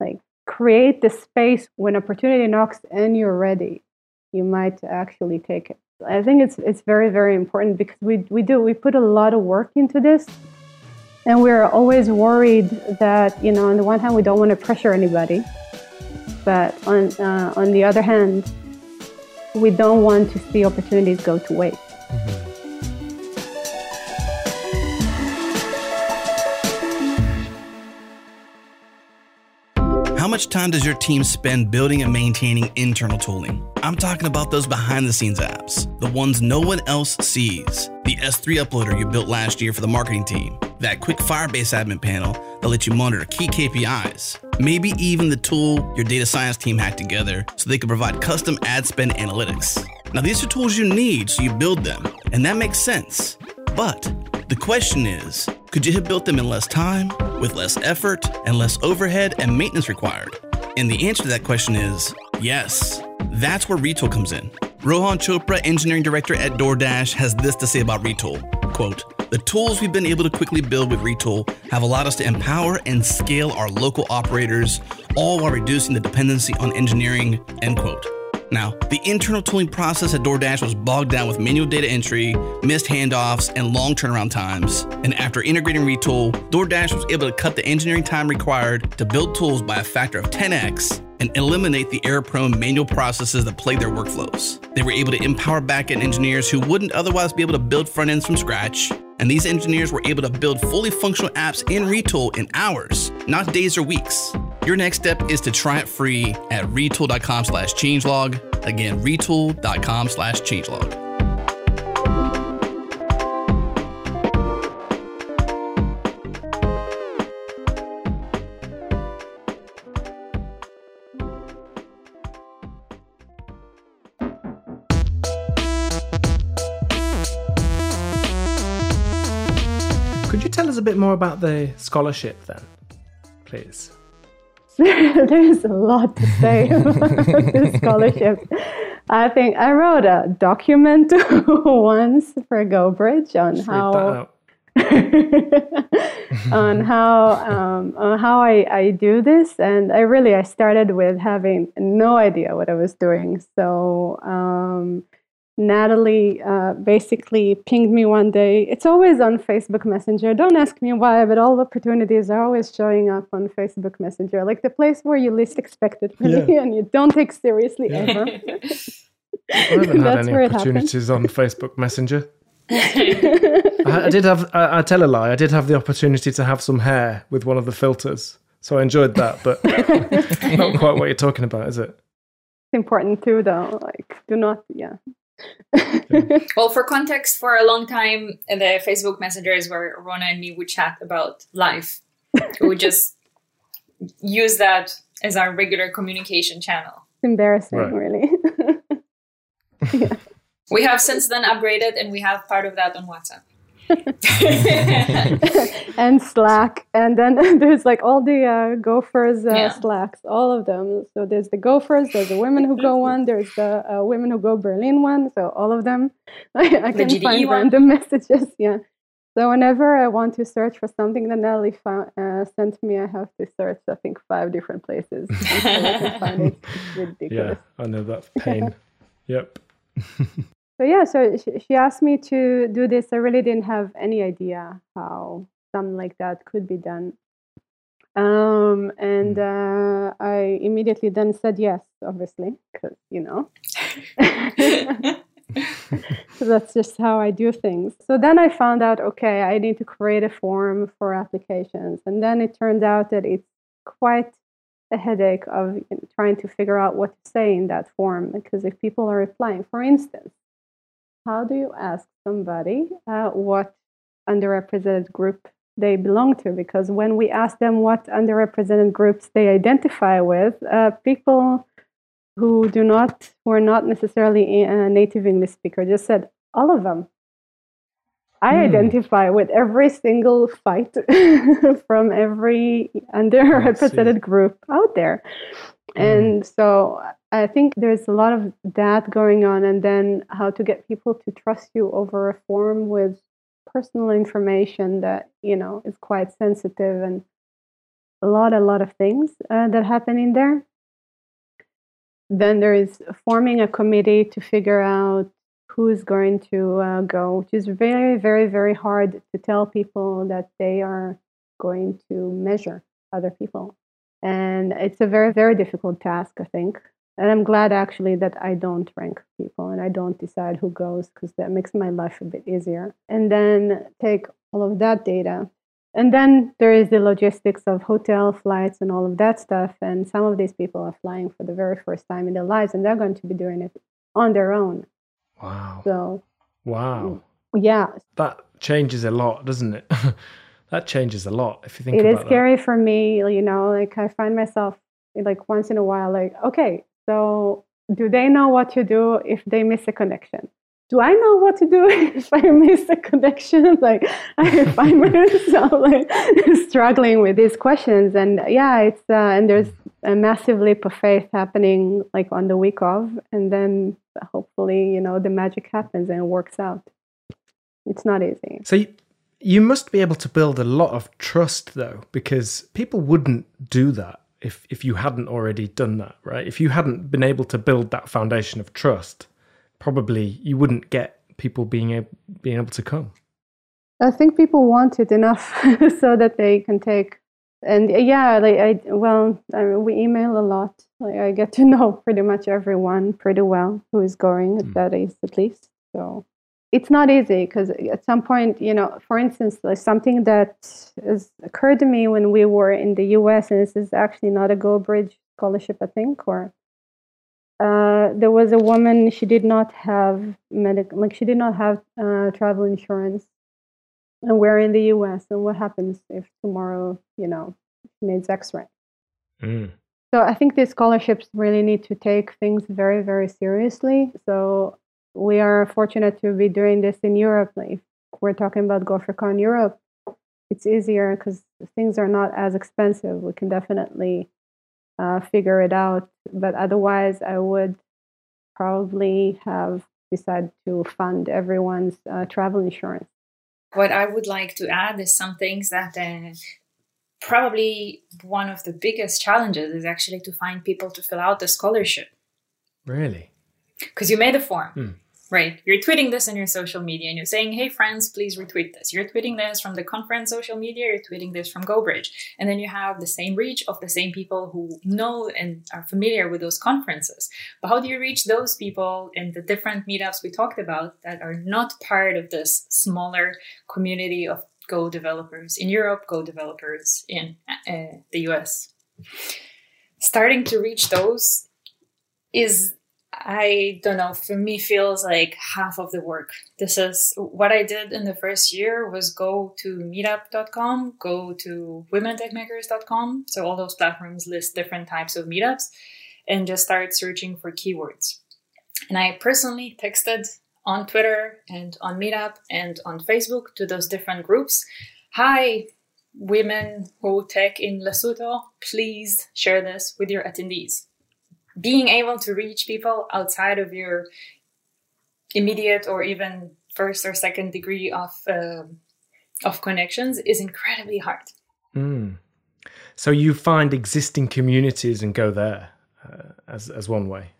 like create the space when opportunity knocks and you're ready you might actually take it. I think it's it's very very important because we we do we put a lot of work into this. And we're always worried that you know on the one hand we don't want to pressure anybody. But on uh, on the other hand we don't want to see opportunities go to waste. Mm-hmm. Much time does your team spend building and maintaining internal tooling? I'm talking about those behind the scenes apps, the ones no one else sees. The S3 uploader you built last year for the marketing team, that quick Firebase admin panel that lets you monitor key KPIs, maybe even the tool your data science team hacked together so they can provide custom ad spend analytics. Now, these are tools you need, so you build them, and that makes sense. But the question is could you have built them in less time, with less effort, and less overhead and maintenance required? And the answer to that question is yes. That's where Retool comes in. Rohan Chopra, engineering director at DoorDash, has this to say about Retool. Quote, the tools we've been able to quickly build with Retool have allowed us to empower and scale our local operators, all while reducing the dependency on engineering, end quote. Now, the internal tooling process at DoorDash was bogged down with manual data entry, missed handoffs, and long turnaround times. And after integrating Retool, DoorDash was able to cut the engineering time required to build tools by a factor of 10x and eliminate the error prone manual processes that plague their workflows. They were able to empower backend engineers who wouldn't otherwise be able to build front ends from scratch. And these engineers were able to build fully functional apps in Retool in hours, not days or weeks. Your next step is to try it free at retool.com slash changelog. Again, retool.com slash changelog. Could you tell us a bit more about the scholarship then, please? There's a lot to say about this scholarship. I think I wrote a document once for GoBridge on Just how on how um, on how I, I do this, and I really I started with having no idea what I was doing. So um, Natalie uh, basically pinged me one day. It's always on Facebook Messenger. Don't ask me why, but all opportunities are always showing up on Facebook Messenger, like the place where you least expect it really, Yeah. and you don't take seriously ever. I haven't had That's any where it happens. opportunities on Facebook Messenger. I, I did have. I, I tell a lie. I did have the opportunity to have some hair with one of the filters, so I enjoyed that. But not quite what you're talking about, is it? It's important too, though. Like, do not, yeah. Well, for context, for a long time, the Facebook Messenger is where Ronna and me would chat about life. we would just use that as our regular communication channel. It's embarrassing, Right. really. We have since then upgraded, and we have part of that on WhatsApp. and Slack, and then there's like all the uh, Gophers uh, Yeah. Slacks, all of them. So there's the Gophers, there's the women who go one, there's the uh, women who go Berlin one. So all of them, I, I can GDE find one? random messages. Yeah. So whenever I want to search for something that Natalie found, uh, sent me, I have to search I think five different places I find it. It's ridiculous. Yeah, I know that pain. yep. So yeah, so she, she asked me to do this. I really didn't have any idea how something like that could be done. Um, and uh, I immediately then said yes, obviously, because you know. so that's just how I do things. So then I found out, okay, I need to create a form for applications, and then it turned out that it's quite a headache of you know, trying to figure out what to say in that form because if people are replying, for instance, how do you ask somebody uh, what underrepresented group they belong to? Because when we ask them what underrepresented groups they identify with, uh, people who do not, who are not necessarily a native English speaker, just said all of them. I identify with every single fight from every underrepresented group out there. And so I think there's a lot of that going on, and then how to get people to trust you over a form with personal information that you know is quite sensitive and a lot, a lot of things uh, that happen in there. Then there is forming a committee to figure out who's going to uh, go, which is very, very, very hard to tell people that they are going to measure other people. And it's a very, very difficult task, I think. And I'm glad actually that I don't rank people and I don't decide who goes because that makes my life a bit easier. And then take all of that data. And then there is the logistics of hotel flights and all of that stuff. And some of these people are flying for the very first time in their lives and they're going to be doing it on their own. Wow. So, Wow. yeah, That changes a lot, doesn't it? that changes a lot if you think it is scary for me you know like i find myself like once in a while like okay so do they know what to do if they miss a connection? Do i know what to do if i miss a connection? Like i find myself like struggling with these questions. And yeah it's uh, and there's a massive leap of faith happening like on the week of. And then hopefully you know the magic happens and it works out. It's not easy. That. So you, you must be able to build a lot of trust though, because people wouldn't do that if if you hadn't already done that, right? If you hadn't been able to build that foundation of trust, probably you wouldn't get people being able, being able to come. I think people want it enough so that they can take. And uh, yeah, like I well, I mean, we email a lot. Like I get to know pretty much everyone pretty well who is going at that age at least. So it's not easy because at some point, you know, for instance, like something that has occurred to me when we were in the U.S. and this is actually not a Go Bridge scholarship, I think, or uh, there was a woman. She did not have medical, like she did not have uh, travel insurance and we're in the US and what happens if tomorrow, you know, she needs x-ray. Mm. So I think these scholarships really need to take things very, very seriously. So we are fortunate to be doing this in Europe. Like if we're talking about GopherCon Europe, it's easier because things are not as expensive. We can definitely uh, figure it out. But otherwise, I would probably have decided to fund everyone's uh, travel insurance. What I would like to add is some things that uh, probably one of the biggest challenges is actually to find people to fill out the scholarship Really? because you made a form. Right. You're tweeting this in your social media and you're saying, hey, friends, please retweet this. You're tweeting this from the conference social media, you're tweeting this from GoBridge. And then you have the same reach of the same people who know and are familiar with those conferences. But how do you reach those people in the different meetups we talked about that are not part of this smaller community of Go developers in Europe, Go developers in uh, the US? Starting to reach those is I don't know, for me feels like half of the work. This is what I did in the first year was go to meetup.com, go to womentechmakers.com. So all those platforms list different types of meetups and just start searching for keywords. And I personally texted on Twitter and on Meetup and on Facebook to those different groups. Hi, women who tech in Lesotho, please share this with your attendees being able to reach people outside of your immediate or even first or second degree of uh, of connections is incredibly hard. Mm. So you find existing communities and go there uh, as as one way.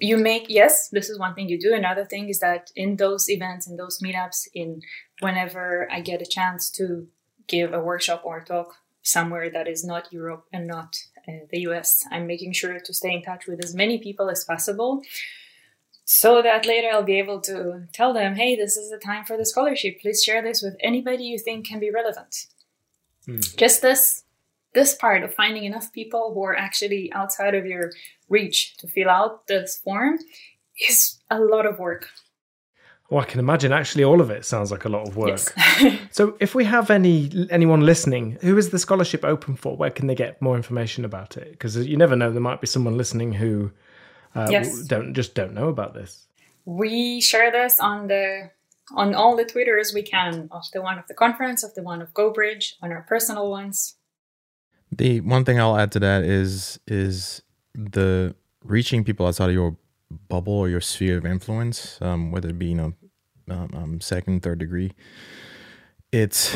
You make yes, this is one thing you do. Another thing is that in those events, in those meetups, in whenever I get a chance to give a workshop or a talk somewhere that is not Europe and not the US. I'm making sure to stay in touch with as many people as possible so that later I'll be able to tell them, hey, this is the time for the scholarship. Please share this with anybody you think can be relevant. Mm. Just this this part of finding enough people who are actually outside of your reach to fill out this form is a lot of work. Well, I can imagine. Actually, all of it sounds like a lot of work. Yes. so, if we have any anyone listening, who is the scholarship open for? Where can they get more information about it? Because you never know, there might be someone listening who uh, yes. don't just don't know about this. We share this on the on all the Twitters we can of the one of the conference, of the one of GoBridge, on our personal ones. The one thing I'll add to that is is the reaching people outside of your bubble or your sphere of influence, um, whether it be you know um, um, second, third degree. It's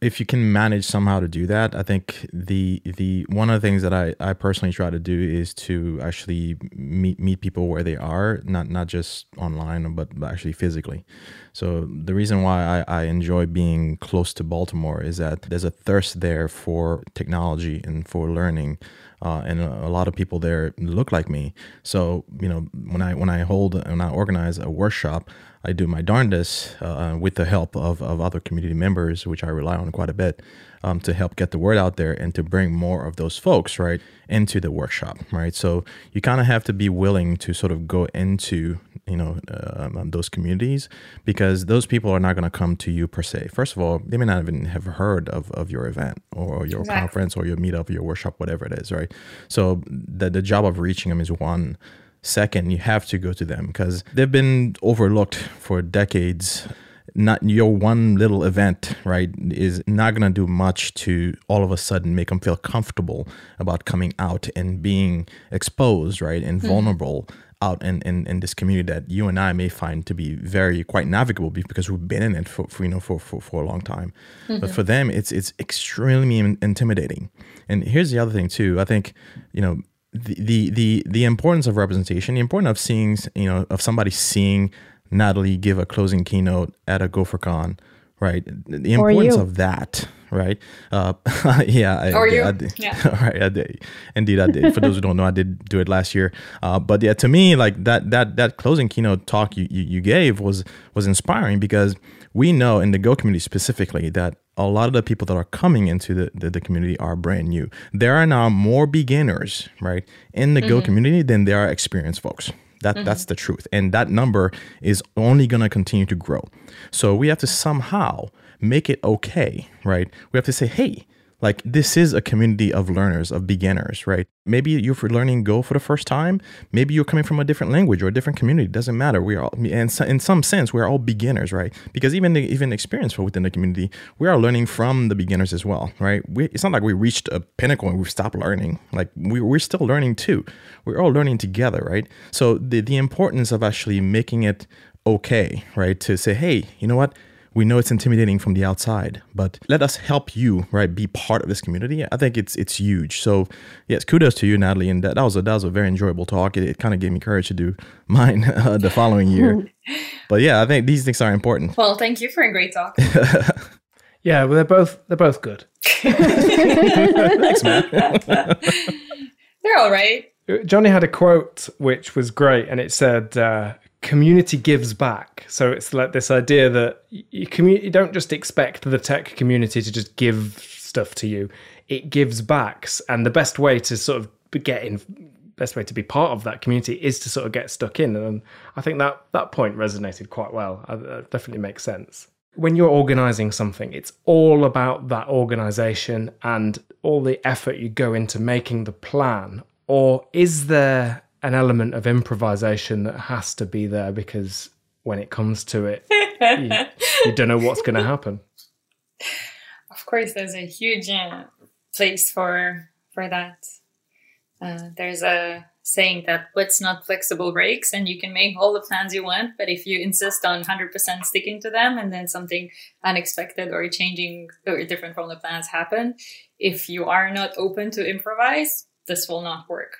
if you can manage somehow to do that. I think the the one of the things that I, I personally try to do is to actually meet meet people where they are, not not just online, but actually physically. So the reason why I, I enjoy being close to Baltimore is that there's a thirst there for technology and for learning uh, and a, lot of people there look like me. So you know, when I when I hold and I organize a workshop, I do my darndest uh, with the help of, of other community members, which I rely on quite a bit, um, to help get the word out there and to bring more of those folks right into the workshop, right? So you kind of have to be willing to sort of go into you know uh, um, those communities because those people are not going to come to you per se. First of all, they may not even have heard of, of your event or your exactly. conference or your meetup, or your workshop, whatever it is, right? So the the job of reaching them is one. Second, you have to go to them because they've been overlooked for decades not your one little event, right, is not going to do much to all of a sudden make them feel comfortable about coming out and being exposed, right, and mm-hmm. vulnerable out in, in, in this community that you and I may find to be very quite navigable because we've been in it for, for you know for, for, for a long time. Mm-hmm. But for them, it's it's extremely intimidating. And here's the other thing too. I think you know the, the the the importance of representation, the importance of seeing you know of somebody seeing Natalie give a closing keynote at a GopherCon, right? The importance of that, right? Uh, yeah, I, or you, I did. yeah, right, I did. Indeed, I did. For those who don't know, I did do it last year. Uh, but yeah, to me, like that that that closing keynote talk you, you you gave was was inspiring because we know in the Go community specifically that a lot of the people that are coming into the, the, the, community are brand new. There are now more beginners, right, in the mm-hmm. Go community than there are experienced folks. That mm-hmm. that's the truth, and that number is only going to continue to grow. So we have to somehow make it okay, right? We have to say, hey, like this is a community of learners, of beginners, right? Maybe you're learning Go for the first time. Maybe you're coming from a different language or a different community. It doesn't matter. We are, all, and in some sense, we're all beginners, right? Because even the, even experience within the community, we are learning from the beginners as well, right? We, it's not like we reached a pinnacle and we've stopped learning. Like we, we're still learning too. We're all learning together, right? So the the importance of actually making it okay, right? To say, hey, you know what? We know it's intimidating from the outside, but let us help you, right? Be part of this community. I think it's it's huge. So yes, kudos to you, Natalie. And that, that was a that was a very enjoyable talk. It, it kind of gave me courage to do mine uh, the following year. but yeah, I think these things are important. Well, thank you for a great talk. Yeah, well, they're both they're both good. Thanks, man. They're all right. Johnny had a quote which was great, and it said, uh, "Community gives back." So it's like this idea that you, commu- you don't just expect the tech community to just give stuff to you; it gives backs, and the best way to sort of get in, best way to be part of that community is to sort of get stuck in. And I think that that point resonated quite well. That definitely makes sense. When you're organizing something, it's all about that organization and all the effort you go into making the plan or is there an element of improvisation that has to be there because when it comes to it, you, you don't know what's going to happen? Of course, there's a huge uh, place for for that. Uh, there's a saying that what's not flexible breaks, and you can make all the plans you want, but if you insist on 100% sticking to them, and then something unexpected or changing or different from the plans happen, if you are not open to improvise, this will not work.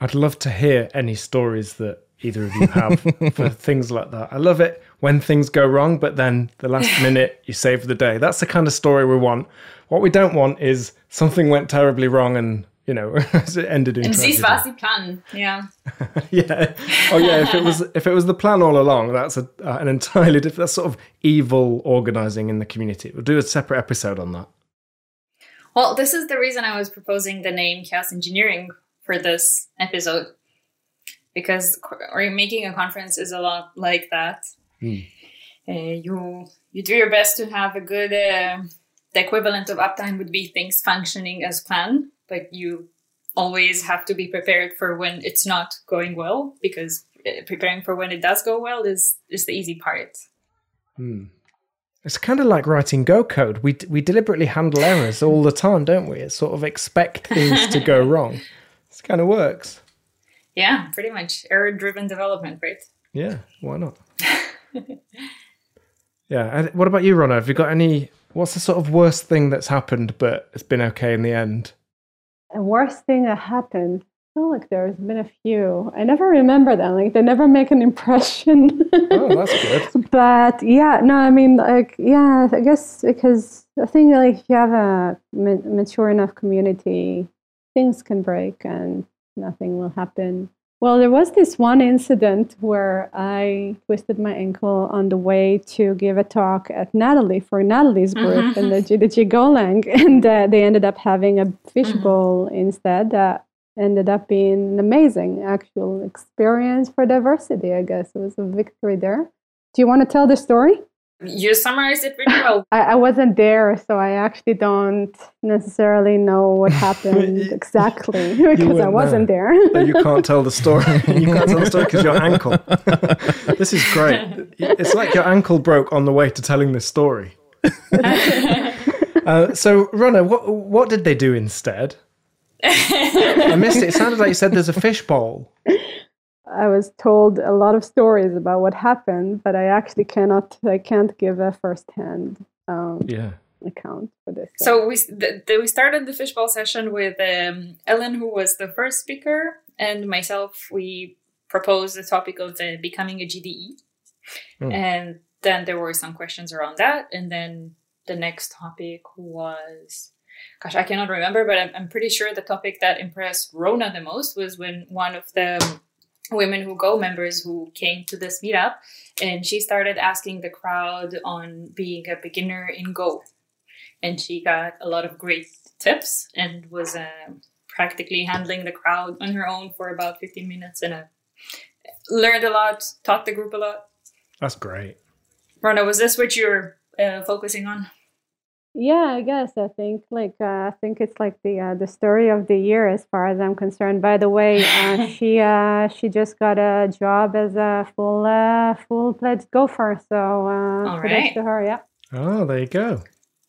I'd love to hear any stories that either of you have for things like that. I love it when things go wrong, but then the last minute you save the day. That's the kind of story we want. What we don't want is something went terribly wrong and you know it ended in And tragedy. dies was die Plan. Yeah. yeah. Oh yeah. If it was if it was the plan all along, that's a, uh, an entirely different. That's sort of evil organizing in the community. We'll do a separate episode on that. Well, this is the reason I was proposing the name Chaos Engineering for this episode. Because or making a conference is a lot like that. Uh, you you do your best to have a good. Uh, the equivalent of uptime would be things functioning as planned, but you always have to be prepared for when it's not going well because uh, preparing for when it does go well is is the easy part. It's kind of like writing Go code. We we deliberately handle errors all the time, don't we? It's sort of expect things to go wrong. This kind of works. Yeah, pretty much error driven development, right? Yeah, why not? yeah. and What about you, Ronna? Have you got any? What's the sort of worst thing that's happened, but it's been okay in the end? The worst thing that happened. I feel like there's been a few. I never remember them. Like they never make an impression. Oh, that's good. but yeah, no, I mean, like, yeah, I guess because I think like if you have a mature enough community, things can break and nothing will happen. Well, there was this one incident where I twisted my ankle on the way to give a talk at Natalie for Natalie's group in the GDG Golang, and uh, they ended up having a fishbowl instead. That ended up being an amazing actual experience for diversity. I guess it was a victory there. Do you want to tell the story? You summarized it really well. I, I wasn't there, so I actually don't necessarily know what happened exactly because I weren't wasn't there. No, you can't tell the story. You can't tell the story because your ankle. this is great. It's like your ankle broke on the way to telling this story. uh, so, Ronna, what what did they do instead? I missed it. It sounded like you said there's a fishbowl. I was told a lot of stories about what happened, but I actually cannot. I can't give a first-hand um, Yeah. account for this. So we the, the, we started the fishbowl session with um, Ellen, who was the first speaker, and myself. We proposed the topic of the becoming a GDE, Hmm. and then there were some questions around that, and then the next topic was. Gosh, I cannot remember, but I'm, I'm pretty sure the topic that impressed Ronna the most was when one of the women who go members who came to this meetup and she started asking the crowd on being a beginner in Go. And she got a lot of great tips and was uh, practically handling the crowd on her own for about 15 minutes and uh, learned a lot taught the group a lot. That's great. Ronna was this what you're uh, focusing on Yeah, I guess I think like uh, I think it's like the uh, the story of the year as far as I'm concerned. By the way, uh, she uh, she just got a job as a full uh, full fledged gopher. So uh, All kudos to her. Yeah, Oh, there you go.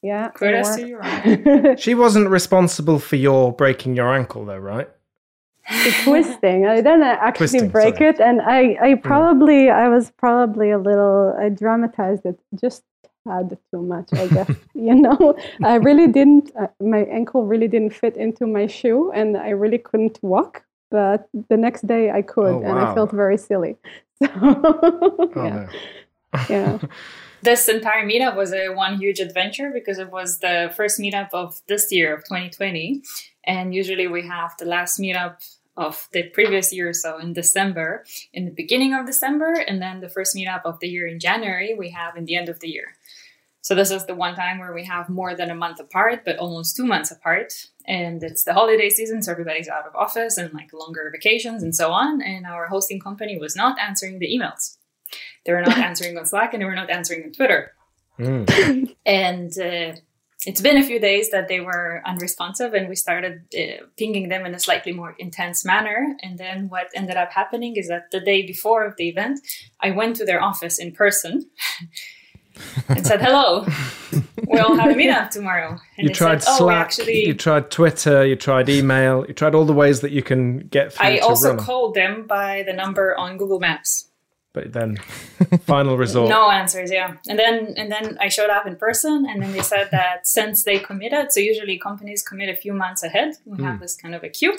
yeah. kudos to you She wasn't responsible for your breaking your ankle, though, right? the twisting. I didn't actually Twisting, break sorry. it, and I, I probably, I was probably a little, I dramatized it just had too much. I guess you know. I really didn't. Uh, my ankle really didn't fit into my shoe, and I really couldn't walk. But the next day I could, Oh, and I felt very silly. So Oh, yeah, yeah. this entire meetup was a one huge adventure because it was the first meetup of this year of 2020 and usually we have the last meetup of the previous year so in december in the beginning of december and then the first meetup of the year in january we have in the end of the year so this is the one time where we have more than a month apart but almost two months apart. And it's the holiday season so everybody's out of office and like longer vacations and so on. And our hosting company was not answering the emails. They were not answering on slack and they were not answering on twitter. Mm. and uh, it's been a few days that they were unresponsive and we started uh, pinging them in a slightly more intense manner. And then what ended up happening is that the day before the event i went to their office in person and said hello we all have a meetup tomorrow and You tried said, oh, Slack, actually you tried Twitter, you tried email, you tried all the ways that you can get through i also called them by the number on google maps but then, final resort. No answers, yeah. And then and then I showed up in person, and then they said that since they committed, so usually companies commit a few months ahead. We have hmm. this kind of a queue.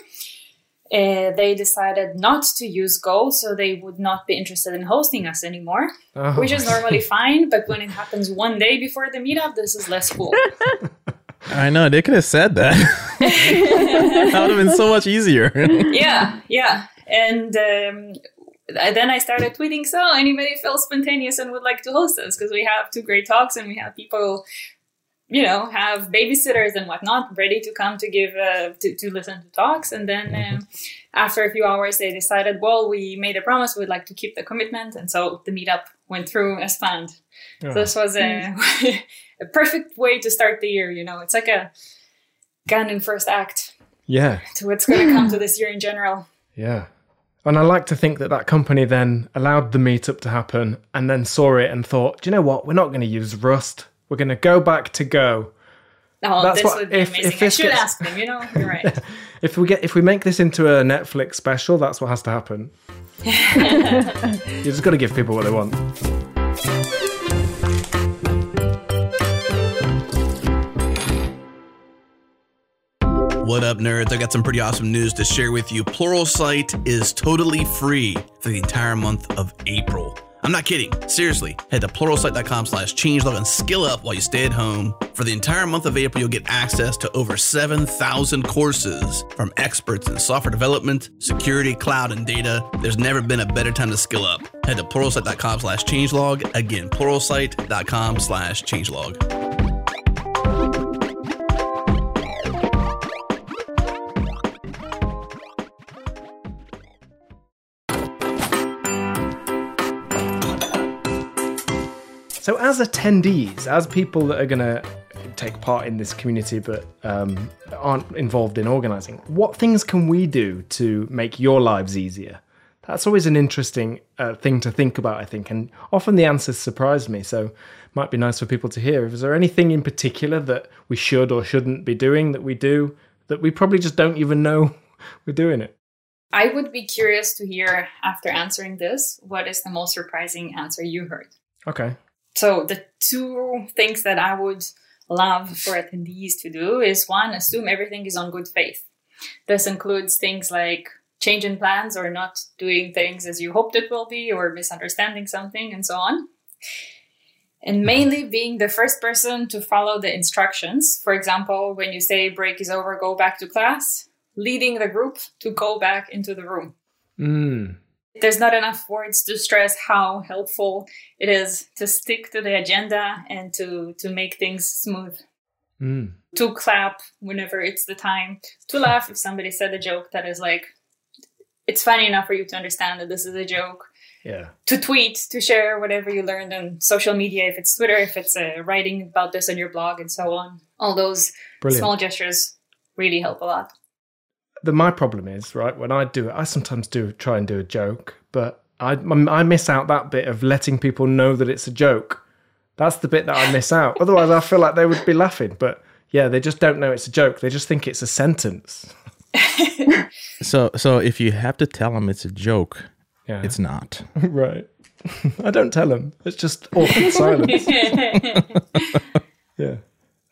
Uh, they decided not to use Go, so they would not be interested in hosting us anymore, Oh, which is normally fine. But when it happens one day before the meetup, this is less cool. I know they could have said that. that would have been so much easier. yeah, yeah. And um, then I started tweeting, so anybody feels spontaneous and would like to host us because we have two great talks and we have people, you know, have babysitters and whatnot ready to come to give uh, to to listen to talks. And then um, after a few hours, they decided, well, we made a promise, we'd like to keep the commitment, and so the meetup went through as planned. Oh. So this was a a perfect way to start the year. You know, it's like a gun in first act yeah, to what's going to come to this year in general. yeah. And I like to think that that company then allowed the meetup to happen and then saw it and thought, do you know what? We're not going to use Rust. We're going to go back to Go. Oh, That's this what- would be if- amazing. if this I should gets- ask them. You know, you're right. If we get if we make this into a Netflix special, that's what has to happen. you just got to give people what they want. What up, nerds? I got some pretty awesome news to share with you. Pluralsight is totally free for the entire month of April. I'm not kidding. Seriously, head to pluralsight.com slash changelog and skill up while you stay at home. For the entire month of April, you'll get access to over 7,000 courses from experts in software development, security, cloud, and data. There's never been a better time to skill up. Head to pluralsight.com slash changelog. Again, pluralsight.com slash changelog. So, as attendees, as people that are going to take part in this community but um, aren't involved in organizing, what things can we do to make your lives easier? That's always an interesting uh, thing to think about, I think, and often the answers surprise me. So, might be nice for people to hear. Is there anything in particular that we should or shouldn't be doing that we do that we probably just don't even know we're doing it? I would be curious to hear after answering this, what is the most surprising answer you heard? Okay. So the two things that I would love for attendees to do is one, assume everything is on good faith. This includes things like changing plans or not doing things as you hoped it will be or misunderstanding something and so on. And mainly being the first person to follow the instructions. For example, when you say break is over, go back to class, leading the group to go back into the room Mm. There's not enough words to stress how helpful it is to stick to the agenda and to to make things smooth Mm. to clap whenever it's the time to laugh if somebody said a joke that is like it's funny enough for you to understand that this is a joke Yeah. to tweet to share whatever you learned on social media if it's twitter if it's uh, writing about this on your blog and so on all those Brilliant. small gestures really help a lot the my problem is right when I do it. I sometimes do try and do a joke, but I I miss out that bit of letting people know that it's a joke. That's the bit that I miss out. Otherwise, I feel like they would be laughing. But yeah, they just don't know it's a joke. They just think it's a sentence. so so if you have to tell them it's a joke, Yeah, it's not. right. I don't tell them. It's just awkward silence. Yeah.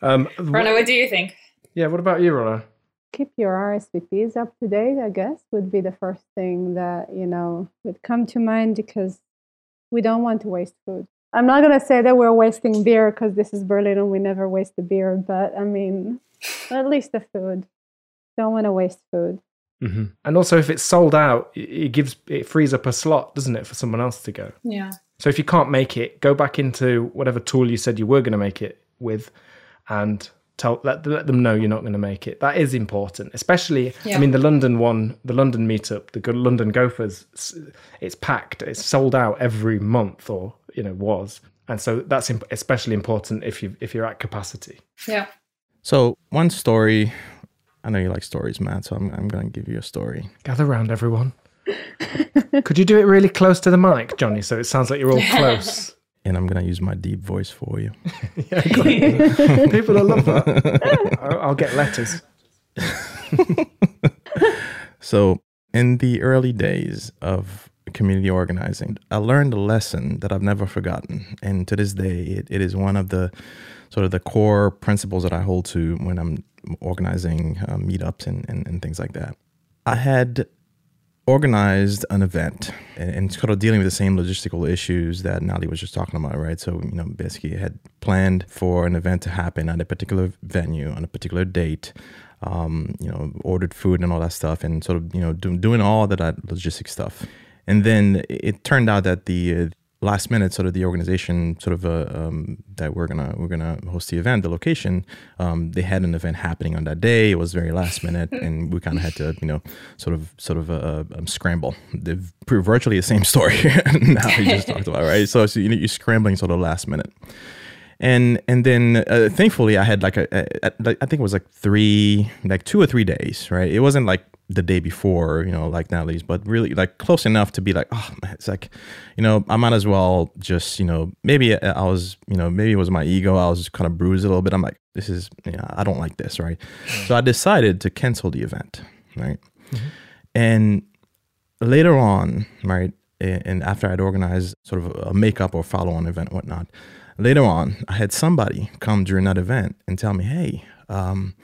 Um, Ronna, what do you think? yeah. What about you, Ronna? Keep your RSVPs up to date, I guess, would be the first thing that, you know, would come to mind because we don't want to waste food. I'm not going to say that we're wasting beer because this is Berlin and we never waste the beer, but I mean, at least the food. Don't want to waste food. Mm-hmm. And also, if it's sold out, it it gives it frees up a slot, doesn't it, for someone else to go? Yeah. So if you can't make it, go back into whatever tool you said you were going to make it with, and tell let, let them know you're not going to make it. That is important, especially. Yeah. I mean, the London one, the London meetup, the London Gophers, it's packed. It's sold out every month, or you know, was, and so that's imp- especially important if you if you're at capacity. Yeah. So one story, I know you like stories, Mat. So I'm I'm gonna give you a story. Gather round, everyone. Could you do it really close to the mic, Johnny, so it sounds like you're all close? And I'm gonna use my deep voice for you. Yeah. People will love that. I'll, I'll get letters. So, in the early days of community organizing, I learned a lesson that I've never forgotten. And to this day, it, it is one of the sort of the core principles that I hold to when I'm organizing uh, meetups and, and, and things like that. I had organized an event and, and sort of dealing with the same logistical issues that Nali was just talking about, right? So, you know, basically had planned for an event to happen at a particular venue on a particular date, um, you know, ordered food and all that stuff and sort of, you know, do, doing all that, that logistic stuff. And then it turned out that the uh, last minute sort of the organization sort of uh, um, that we're gonna we're gonna host the event the location um, they had an event happening on that day. It was very last minute and we kind of had to you know sort of sort of uh, um, scramble. The, virtually the same story now you just talked about right? So, so you know, you're scrambling sort of last minute and and then uh, thankfully I had like a, a, a I think it was like three like two or three days right? It wasn't like the day before you know like Natalie's but really like close enough to be like oh man, it's like you know I might as well just you know maybe I was you know maybe it was my ego I was kind of bruised a little bit. I'm like this is you know, I don't like this right? So I decided to cancel the event right? And later on right and after I'd organized sort of a makeup or follow on event whatnot later on, I had somebody come during that event and tell me, hey, um,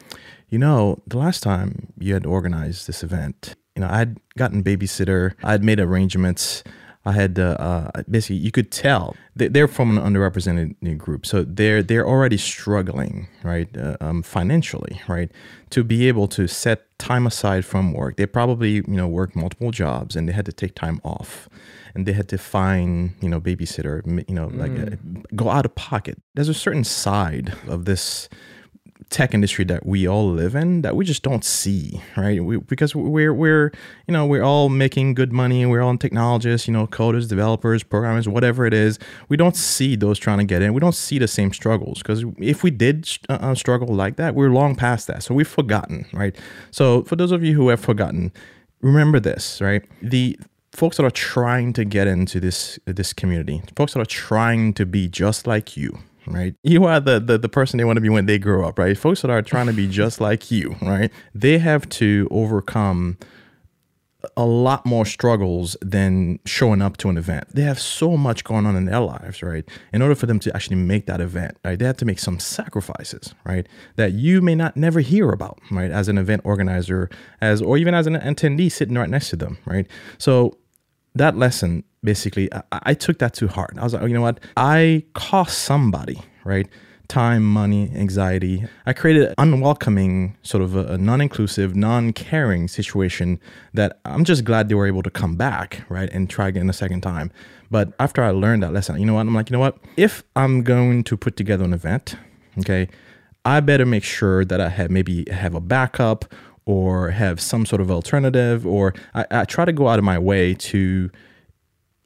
you know, the last time you had organized this event, you know, I'd gotten babysitter, I'd made arrangements. I had uh, uh, basically, you could tell they- they're from an underrepresented group, so they're they're already struggling, right, uh, um, financially, right, to be able to set time aside from work. They probably you know work multiple jobs and they had to take time off, and they had to find you know babysitter, you know, like uh, go out of pocket. There's a certain side of this tech industry that we all live in that we just don't see, right? We, because we're we're you know we're all making good money. We're all technologists, you know, coders, developers, programmers, whatever it is. We don't see those trying to get in. We don't see the same struggles because if we did uh, uh, struggle like that, we're long past that. So we've forgotten, right? So for those of you who have forgotten, remember this, right? The folks that are trying to get into this this community, folks that are trying to be just like you, right? You are the, the the person they want to be when they grow up, right? Folks that are trying to be just like you, right? They have to overcome a lot more struggles than showing up to an event. They have so much going on in their lives, right? In order for them to actually make that event, right? They have to make some sacrifices, right? That you may not never hear about, right? As an event organizer, as or even as an attendee sitting right next to them, right? So that lesson basically I, I took that to heart. I was like oh, you know what? I cost somebody right? Time money anxiety. I created an unwelcoming sort of a, a non-inclusive non-caring situation that i'm just glad they were able to come back right and try again a second time. But after i learned that lesson you know what? I'm like you know what? If i'm going to put together an event okay i better make sure that i have maybe have a backup or have some sort of alternative or I, I try to go out of my way to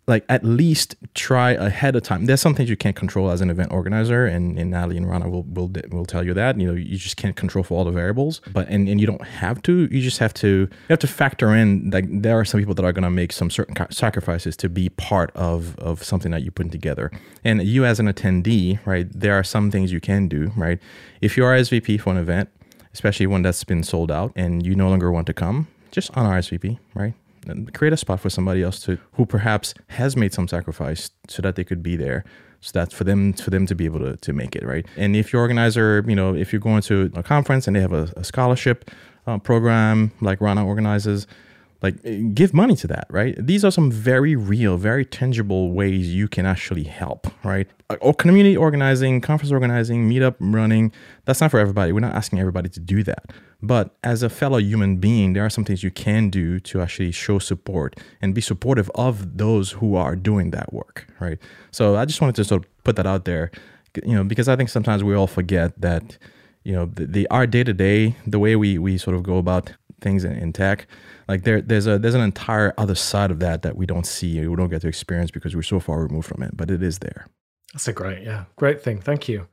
like at least try ahead of time. There's some things you can't control as an event organizer, and, and Natalie and Ronna will, will will tell you that. You know, you just can't control for all the variables, but and, and you don't have to. You just have to you have to factor in like there are some people that are gonna make some certain sacrifices to be part of of something that you're putting together. And you as an attendee, right? There are some things you can do, right? If you are SVP for an event, especially one that's been sold out and you no longer want to come, just on RSVP, right? and create a spot for somebody else to who perhaps has made some sacrifice so that they could be there so that's for them for them to be able to, to make it right and if your organizer you know if you're going to a conference and they have a, a scholarship uh, program like Ronna organizes like give money to that right? These are some very real very tangible ways you can actually help right? Uh, or community organizing conference organizing meetup running that's not for everybody. We're not asking everybody to do that. But as a fellow human being there are some things you can do to actually show support and be supportive of those who are doing that work right? So i just wanted to sort of put that out there you know because i think sometimes we all forget that you know the, the our day to day the way we we sort of go about things in, in tech like there there's a there's an entire other side of that that we don't see we don't get to experience because we're so far removed from it but it is there That's a great, yeah, great thing. Thank you.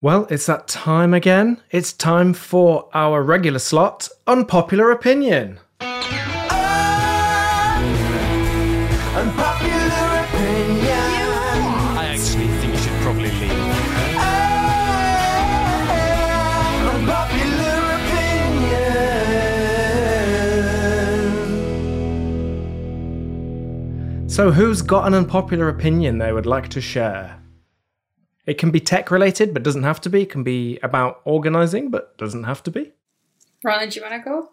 Well, it's that time again. It's time for our regular slot, unpopular opinion. So, who's got an unpopular opinion they would like to share? It can be tech related, but doesn't have to be. It can be about organizing, but doesn't have to be. Ronna, do you want to go?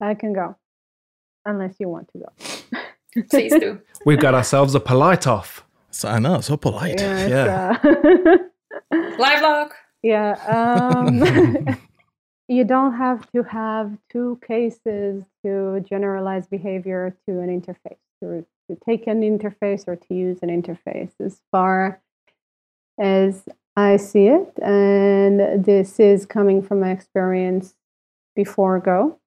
I can go, unless you want to go. Please do. We've got ourselves a polite off. so i know so polite Yeah. Yeah. it's, uh, Live log. Yeah. Um, you don't have to have two cases to generalize behavior to an interface, to, to take an interface or to use an interface. As far as I see it, and this is coming from my experience before Go,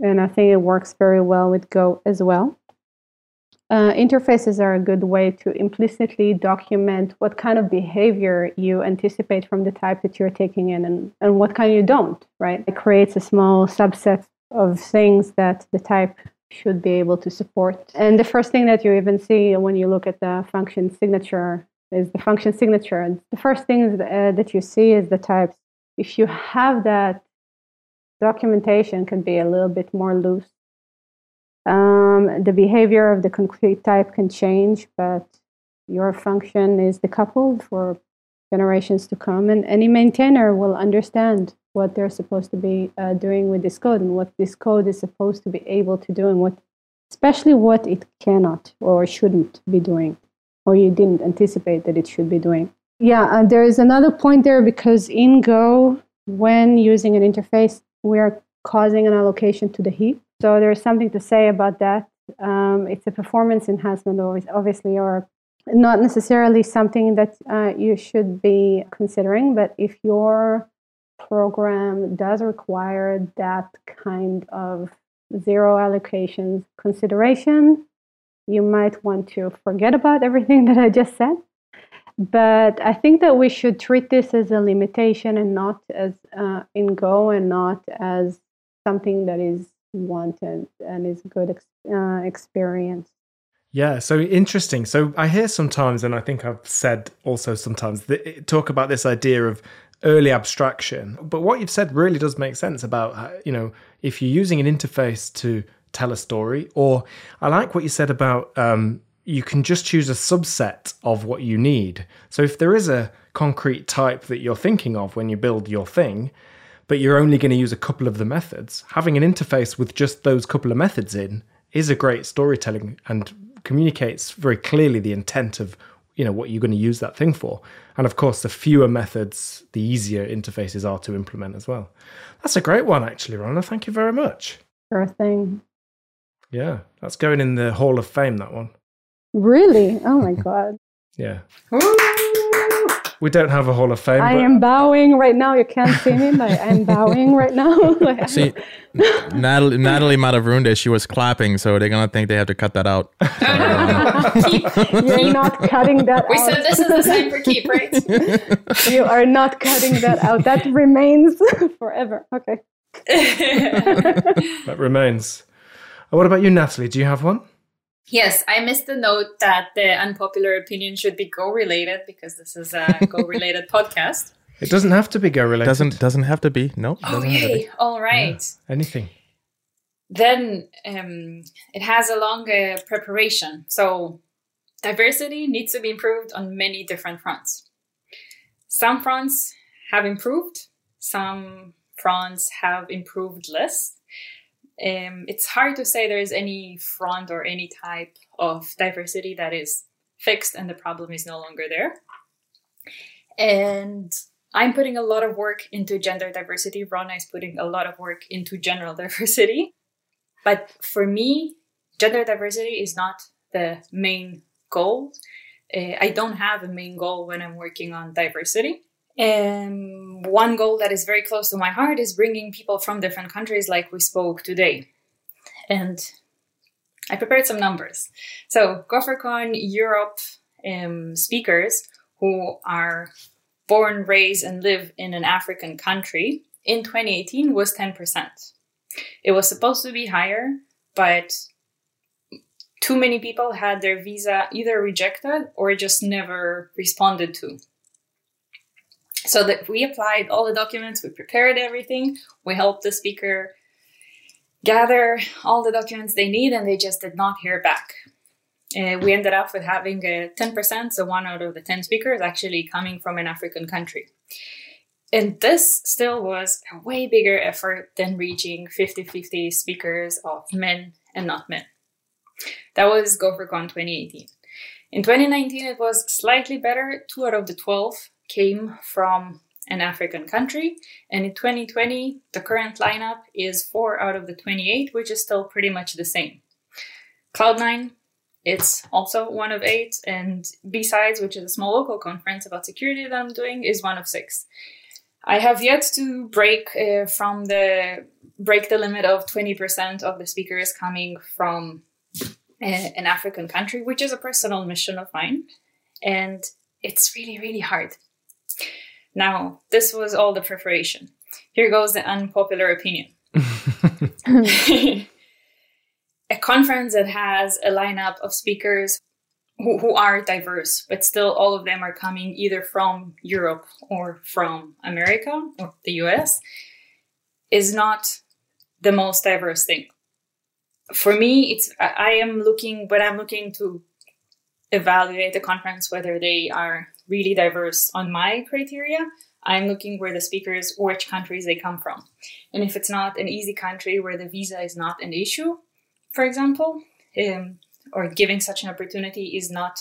and I think it works very well with Go as well. Uh, interfaces are a good way to implicitly document what kind of behavior you anticipate from the type that you're taking in and, and what kind you don't, right? It creates a small subset of things that the type should be able to support. And the first thing that you even see when you look at the function signature is the function signature. The first thing uh, that you see is the types. If you have that, documentation can be a little bit more loose um, the behavior of the concrete type can change, but your function is decoupled for generations to come, and any maintainer will understand what they're supposed to be uh, doing with this code and what this code is supposed to be able to do, and what, especially what it cannot or shouldn't be doing, or you didn't anticipate that it should be doing. Yeah, and there is another point there because in Go, when using an interface, we are causing an allocation to the heap. So there's something to say about that. Um, it's a performance enhancement, obviously, or not necessarily something that uh, you should be considering. But if your program does require that kind of zero allocations consideration, you might want to forget about everything that I just said. But I think that we should treat this as a limitation and not as uh, in Go and not as something that is wanted and is a good ex- uh, experience. Yeah, so interesting. So I hear sometimes, and I think I've said also sometimes, that, talk about this idea of early abstraction. But what you've said really does make sense about, uh, you know, if you're using an interface to tell a story, or I like what you said about um, you can just choose a subset of what you need. So if there is a concrete type that you're thinking of when you build your thing, but you're only going to use a couple of the methods, having an interface with just those couple of methods in is a great storytelling and communicates very clearly the intent of you know what you're going to use that thing for. And of course, the fewer methods, the easier interfaces are to implement as well. That's a great one, actually, Ronna. Thank you very much. Sure thing. Yeah, that's going in the Hall of Fame. That one. Really? Oh my God. Yeah! We don't have a Hall of Fame. I but am bowing right now. You can't see me, but I'm bowing right now. See, Natalie, Natalie might have ruined it. She was clapping, so they're gonna think they have to cut that out. You're not cutting that We out. We said this is the same for keep, right? you are not cutting that out. That remains forever. Okay. that remains. What about you, Natalie? Do you have one? Yes, I missed the note that the unpopular opinion should be Go related because this is a Go related podcast. It doesn't have to be Go related. Doesn't doesn't have to be. Nope. Oh, doesn't have to be. yay. All right. anything. then um, it has a longer preparation. So diversity needs to be improved on many different fronts. Some fronts have improved, some fronts have improved less. Um, it's hard to say there is any front or any type of diversity that is fixed and the problem is no longer there. And I'm putting a lot of work into gender diversity. Ronna is putting a lot of work into general diversity. But for me, gender diversity is not the main goal. Uh, I don't have a main goal when I'm working on diversity. And one goal that is very close to my heart is bringing people from different countries, like we spoke today. And I prepared some numbers. So, GopherCon Europe um, speakers who are born, raised, and live in an African country in 2018 was 10%. It was supposed to be higher, but too many people had their visa either rejected or just never responded to. So that we applied all the documents, we prepared everything, we helped the speaker gather all the documents they need, and they just did not hear back. Uh, we ended up with having a 10%, so one out of the 10 speakers actually coming from an African country. And this still was a way bigger effort than reaching 50 50 speakers of men and not men. That was GopherCon 2018. In 2019, it was slightly better. Two out of the 12 came from an African country. And in 2020, the current lineup is four out of the 28, which is still pretty much the same. Cloud9, it's also one of eight. And B-Sides, which is a small local conference about security that I'm doing, is one of six. I have yet to break uh, from the break the limit of 20% of the speakers coming from uh, an African country, which is a personal mission of mine. And it's really, really hard. Now, this was all the preparation. Here goes the unpopular opinion. a conference that has a lineup of speakers who, who, are diverse, but still all of them are coming either from Europe or from America or the US, is not the most diverse thing. For me, it's I am looking when I'm looking to evaluate the conference whether they are really diverse on my criteria. I'm looking where the speakers, which countries they come from. And if it's not an easy country where the visa is not an issue, for example, um, or giving such an opportunity is not,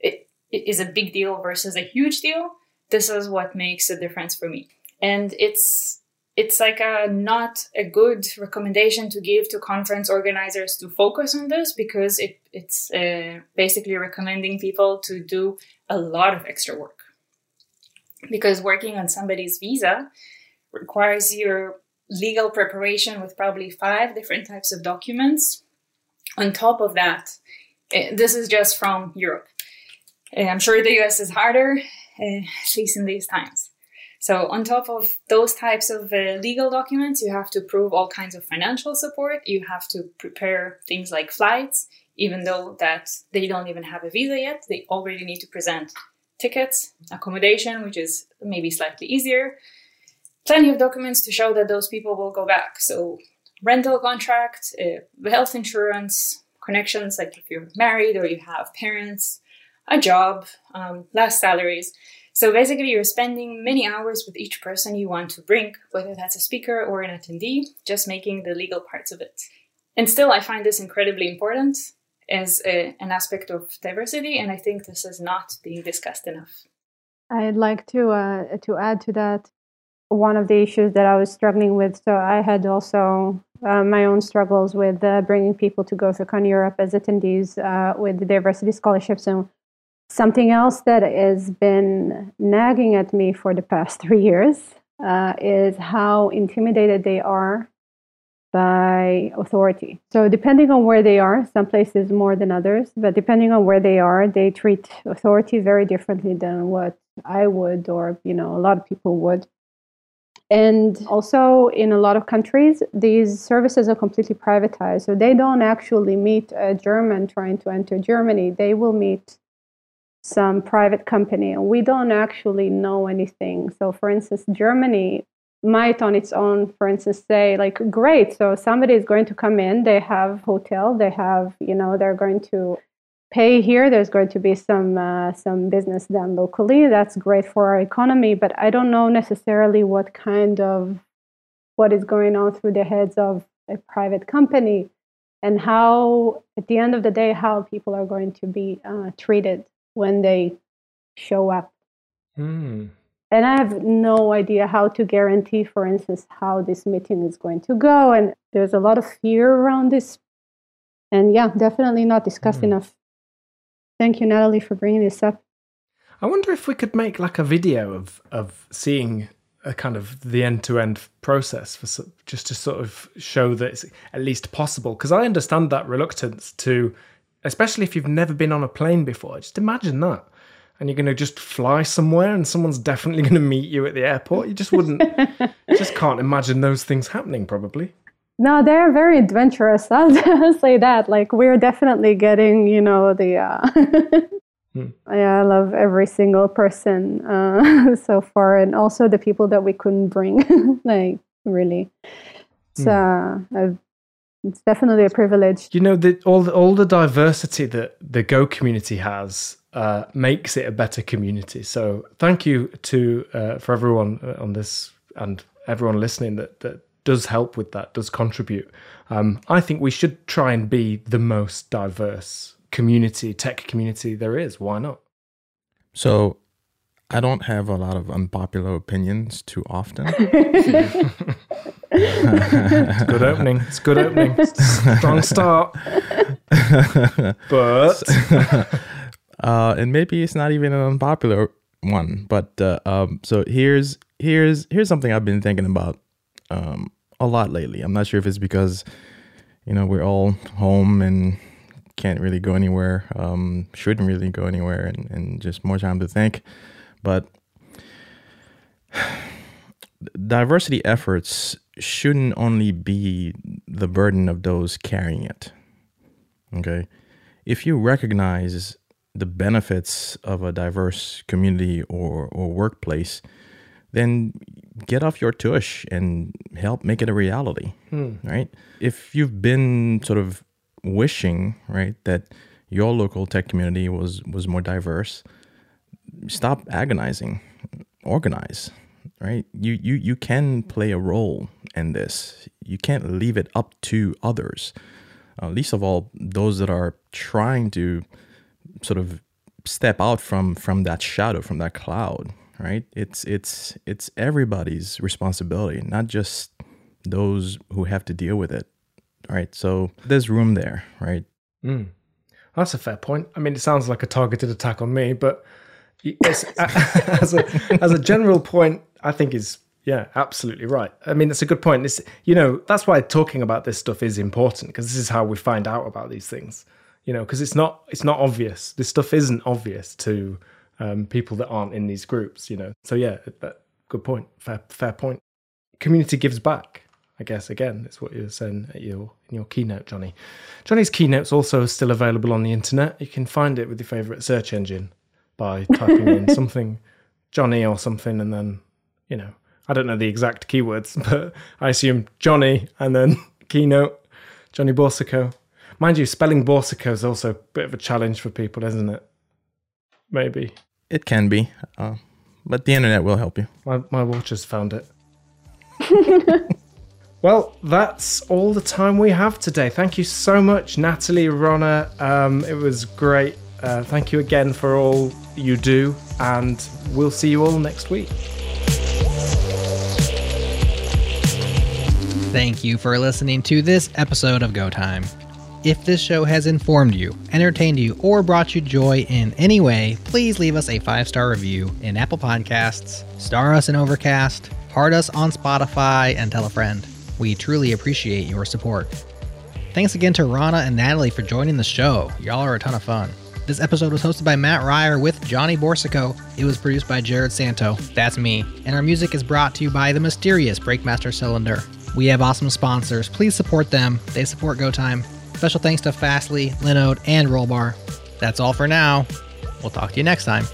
it, it is a big deal versus a huge deal, this is what makes a difference for me. And it's, it's like a not a good recommendation to give to conference organizers to focus on this because it, it's uh, basically recommending people to do a lot of extra work. Because working on somebody's visa requires your legal preparation with probably five different types of documents. On top of that eh, this is just from europe. Eh, i'm sure the us is harder eh, at least in these times. So on top of those types of legal documents you have to prove all kinds of financial support. You have to prepare things like flights even though that they don't even have a visa yet they already need to present tickets accommodation which is maybe slightly easier plenty of documents to show that those people will go back. So rental contract uh, health insurance connections like if you're married or you have parents a job um, last salaries. So basically you're spending many hours with each person you want to bring whether that's a speaker or an attendee just making the legal parts of it. And still i find this incredibly important as a, an aspect of diversity, and I think this is not being discussed enough. I'd like to uh, to add to that one of the issues that I was struggling with. So I had also uh, my own struggles with uh, bringing people to GopherCon Europe as attendees uh, with the diversity scholarships. And something else that has been nagging at me for the past three years uh, is how intimidated they are by authority. So, depending on where they are, some places more than others, but depending on where they are, they treat authority very differently than what I would or, you know, a lot of people would. And also, in a lot of countries, these services are completely privatized. So, they don't actually meet a German trying to enter Germany. They will meet some private company, we don't actually know anything. So, for instance, Germany might on its own, for instance, say like, great, so somebody is going to come in, they have hotel, they have, you know, they're going to pay here. There's going to be some uh, some business done locally. That's great for our economy, but I don't know necessarily what kind of what is going on through the heads of a private company and how at the end of the day how people are going to be uh, treated when they show up Hmm. And i have no idea how to guarantee for instance how this meeting is going to go and there's a lot of fear around this and yeah definitely not discussed Hmm. enough thank you natalie for bringing this up I wonder if we could make like a video of of seeing a kind of the end to end process for just to sort of show that it's at least possible. Because I understand that reluctance to, especially if you've never been on a plane before. Just imagine that, and you're going to just fly somewhere, and someone's definitely going to meet you at the airport. You just wouldn't, just can't imagine those things happening. Probably. No, they're very adventurous. I'll say that. Like we're definitely getting, you know, the. Uh, Hmm. Yeah, I love every single person uh, so far, and also the people that we couldn't bring. like really, it's uh, it's definitely a privilege. You know, the, all the, all the diversity that the Go community has uh, makes it a better community. So thank you to uh, for everyone uh, on this and everyone listening that that does help with that, does contribute. Um, I think we should try and be the most diverse community, tech community there is. Why not? So I don't have a lot of unpopular opinions too often. It's good opening. It's a good opening. Strong start. But uh, and maybe it's not even an unpopular one. But uh, um, so here's here's here's something I've been thinking about um, a lot lately. I'm not sure if it's because you know we're all home and can't really go anywhere, um, shouldn't really go anywhere, and, and just more time to think. But diversity efforts shouldn't only be the burden of those carrying it. Okay. If you recognize the benefits of a diverse community or, or workplace, then get off your tush and help make it a reality. Right. If you've been sort of wishing, right, that your local tech community was was more diverse, stop agonizing, organize, right? You you you can play a role in this. You can't leave it up to others. Uh, least of all those that are trying to sort of step out from from that shadow, from that cloud, right? It's it's it's everybody's responsibility, not just those who have to deal with it. Right? So there's room there, right? Mm. That's a fair point. I mean, it sounds like a targeted attack on me, but it's, as, a, as a general point, I think is yeah, absolutely right. I mean, it's a good point. It's you know that's why talking about this stuff is important because this is how we find out about these things. You know, because it's not it's not obvious. This stuff isn't obvious to um, people that aren't in these groups. You know, so yeah, that, good point. Fair fair point. Community gives back. I guess again, that's what you were saying at your in your keynote, Johnny. Johnny's keynote's also still available on the internet. You can find it with your favorite search engine by typing in something Johnny or something, and then you know I don't know the exact keywords, but I assume Johnny and then keynote Johnny Boursiquot. Mind you, spelling Boursiquot is also a bit of a challenge for people, isn't it? Maybe It can be, uh, but the internet will help you. my my watch has found it. Well, that's all the time we have today. Thank you so much, Natalie, Ronna. Um, it was great. Uh, thank you again for all you do, and we'll see you all next week. Thank you for listening to this episode of Go Time. If this show has informed you, entertained you, or brought you joy in any way, please leave us a five star review in Apple Podcasts, star us in Overcast, heart us on Spotify, and tell a friend. We truly appreciate your support. Thanks again to Ronna and Natalie for joining the show. Y'all are a ton of fun. This episode was hosted by Mat Ryer with Johnny Boursiquot. It was produced by Jerod Santo. That's me. And our music is brought to you by the mysterious Breakmaster Cylinder. We have awesome sponsors. Please support them. They support Go Time. Special thanks to Fastly, Linode, and Rollbar. That's all for now. We'll talk to you next time.